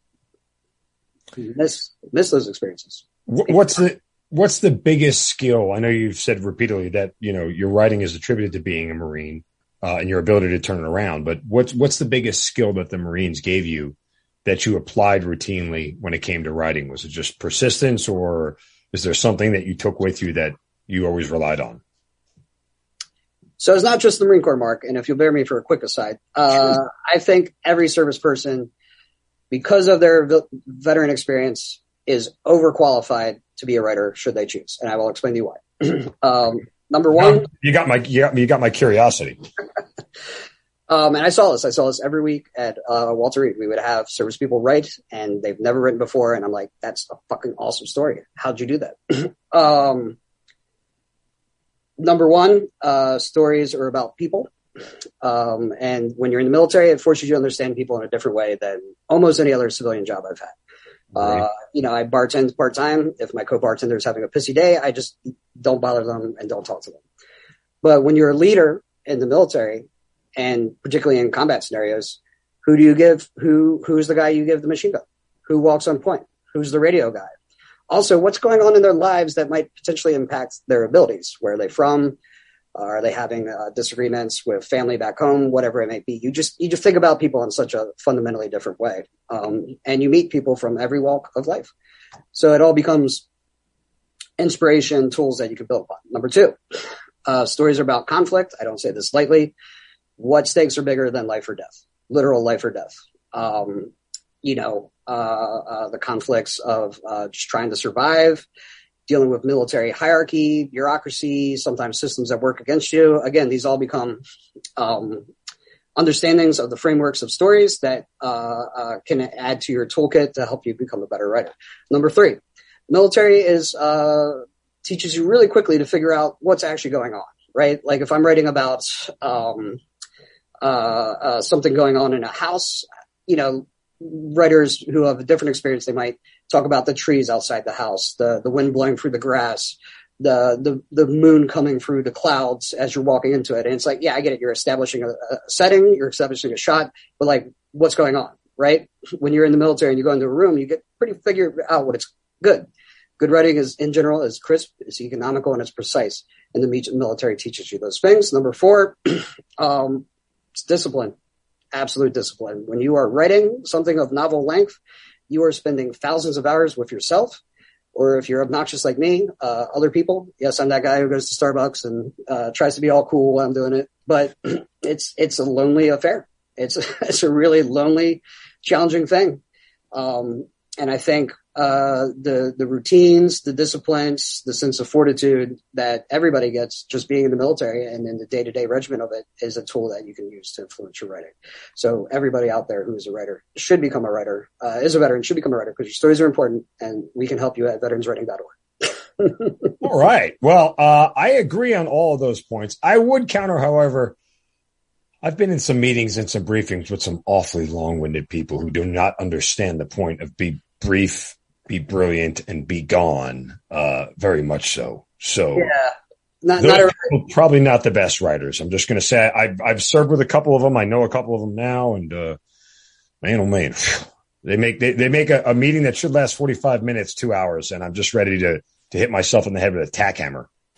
Miss miss those experiences. What's the what's the biggest skill? I know you've said repeatedly that you know your writing is attributed to being a Marine uh, and your ability to turn it around. But what's what's the biggest skill that the Marines gave you that you applied routinely when it came to writing? Was it just persistence, or is there something that you took with you that you always relied on? So it's not just the Marine Corps, Mark. And if you'll bear me for a quick aside, uh, I think every service person, because of their veteran experience, is overqualified to be a writer should they choose. And I will explain to you why. um, Number one, you got my you got, you got my curiosity. um, and I saw this. I saw this every week at uh, Walter Reed. We would have service people write, and they've never written before. And I'm like, that's a fucking awesome story. How'd you do that? um, number one, uh, stories are about people. Um, and when you're in the military, it forces you to understand people in a different way than almost any other civilian job I've had. Uh, you know, I bartend part time. If my co-bartender is having a pissy day, I just don't bother them and don't talk to them. But when you're a leader in the military, and particularly in combat scenarios, who do you give? Who who's the guy you give the machine gun? Who walks on point? Who's the radio guy? Also, what's going on in their lives that might potentially impact their abilities? Where are they from? Are they having uh, disagreements with family back home? Whatever it may be, you just you just think about people in such a fundamentally different way, um, and you meet people from every walk of life. So it all becomes inspiration tools that you can build upon. Number two, uh, stories are about conflict. I don't say this lightly. What stakes are bigger than life or death? Literal life or death. Um, you know, uh, uh the conflicts of uh, just trying to survive dealing with military hierarchy, bureaucracy, sometimes systems that work against you. Again, these all become um, understandings of the frameworks of stories that uh, uh, can add to your toolkit to help you become a better writer. Number three, military is uh, teaches you really quickly to figure out what's actually going on. Right, like if I'm writing about um, uh, uh, something going on in a house, you know, writers who have a different experience, they might talk about the trees outside the house, the, the wind blowing through the grass, the, the, the moon coming through the clouds as you're walking into it. And it's like, yeah, I get it. You're establishing a, a setting, you're establishing a shot, but like, what's going on, right? When you're in the military and you go into a room, you get pretty figure out what it's good. Good writing is, in general, is crisp, it's economical, and it's precise. And the military teaches you those things. Number four, um, it's discipline absolute discipline. When you are writing something of novel length, you are spending thousands of hours with yourself. Or if you're obnoxious like me, uh, other people. Yes, I'm that guy who goes to Starbucks and uh, tries to be all cool while I'm doing it. But it's it's a lonely affair. It's it's a really lonely, challenging thing. Um, and I think uh, the the routines, the disciplines, the sense of fortitude that everybody gets just being in the military and in the day to day regimen of it is a tool that you can use to influence your writing. So everybody out there who is a writer should become a writer, uh, is a veteran, should become a writer because your stories are important, and we can help you at veteranswriting.org. all right. Well, uh, I agree on all of those points. I would counter, however. I've been in some meetings and some briefings with some awfully long-winded people who do not understand the point of be brief be brilliant and be gone. Uh, very much so. So yeah, not, not probably not the best writers. I'm just going to say I've I've served with a couple of them. I know a couple of them now, and uh, man, oh man, they make they, they make a, a meeting that should last 45 minutes, two hours, and I'm just ready to to hit myself in the head with a tack hammer.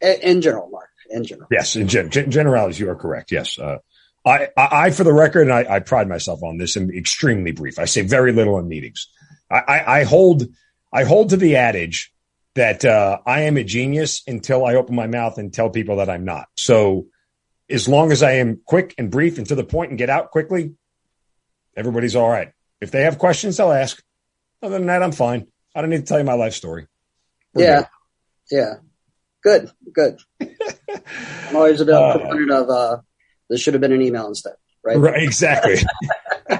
in general, Mark. In general. Yes, in gen- generalities, you are correct. Yes. Uh, I, I, for the record, and I, I pride myself on this, am extremely brief. I say very little in meetings. I, I, I hold, I hold to the adage that uh, I am a genius until I open my mouth and tell people that I'm not. So, as long as I am quick and brief and to the point and get out quickly, everybody's all right. If they have questions, they'll ask. Other than that, I'm fine. I don't need to tell you my life story. We're yeah, good. yeah, good, good. I'm always a bit uh, of uh, this should have been an email instead, right? Right, exactly.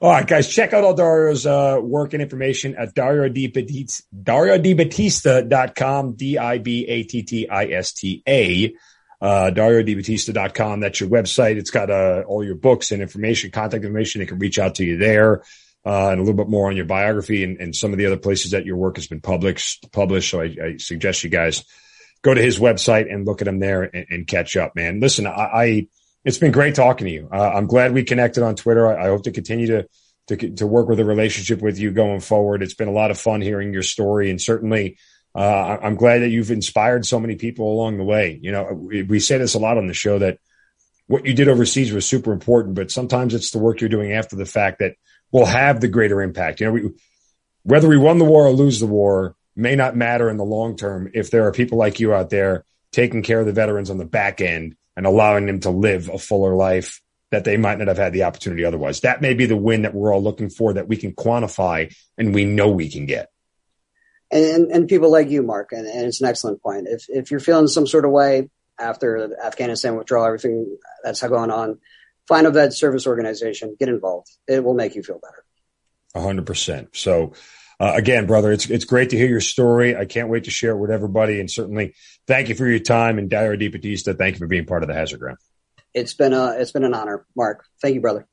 all right, guys, check out all Dario's uh, work and information at Dario DiBattista, DarioDibattista.com, D-I-B-A-T-T-I-S-T-A. Uh, DarioDibattista.com. That's your website. It's got uh, all your books and information, contact information. They can reach out to you there. Uh, and a little bit more on your biography and, and, some of the other places that your work has been published. Published, so I, I suggest you guys go to his website and look at him there and, and catch up. Man, listen, I, I it's been great talking to you. Uh, I'm glad we connected on Twitter. I, I hope to continue to, to, to work with a relationship with you going forward. It's been a lot of fun hearing your story, and certainly, uh, I'm glad that you've inspired so many people along the way. You know, we, we say this a lot on the show that what you did overseas was super important, but sometimes it's the work you're doing after the fact that will have the greater impact. You know, we, whether we won the war or lose the war may not matter in the long term if there are people like you out there taking care of the veterans on the back end and allowing them to live a fuller life that they might not have had the opportunity otherwise. That may be the win that we're all looking for that we can quantify and we know we can get. And, and people like you, Mark, and, and it's an excellent point. If, if you're feeling some sort of way after the Afghanistan withdrawal, everything that's going on, find a vet service organization, get involved. It will make you feel better. A hundred percent. So, uh, again, brother, it's it's great to hear your story. I can't wait to share it with everybody, and certainly thank you for your time. And Dario DiBattista, thank you for being part of the Hazard Ground. It's been a it's been an honor, Mark. Thank you, brother.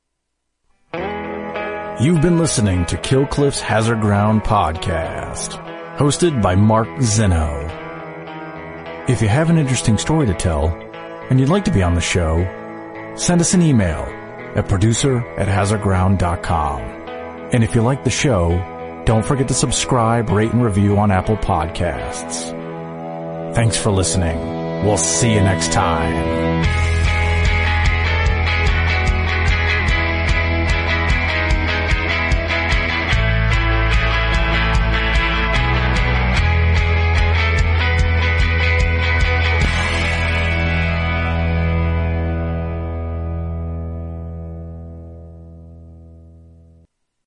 You've been listening to Kill Cliff's Hazard Ground podcast, hosted by Mark Zinno. If you have an interesting story to tell and you'd like to be on the show, send us an email at producer at hazardground.com. And if you like the show, don't forget to subscribe, rate, and review on Apple Podcasts. Thanks for listening. We'll see you next time.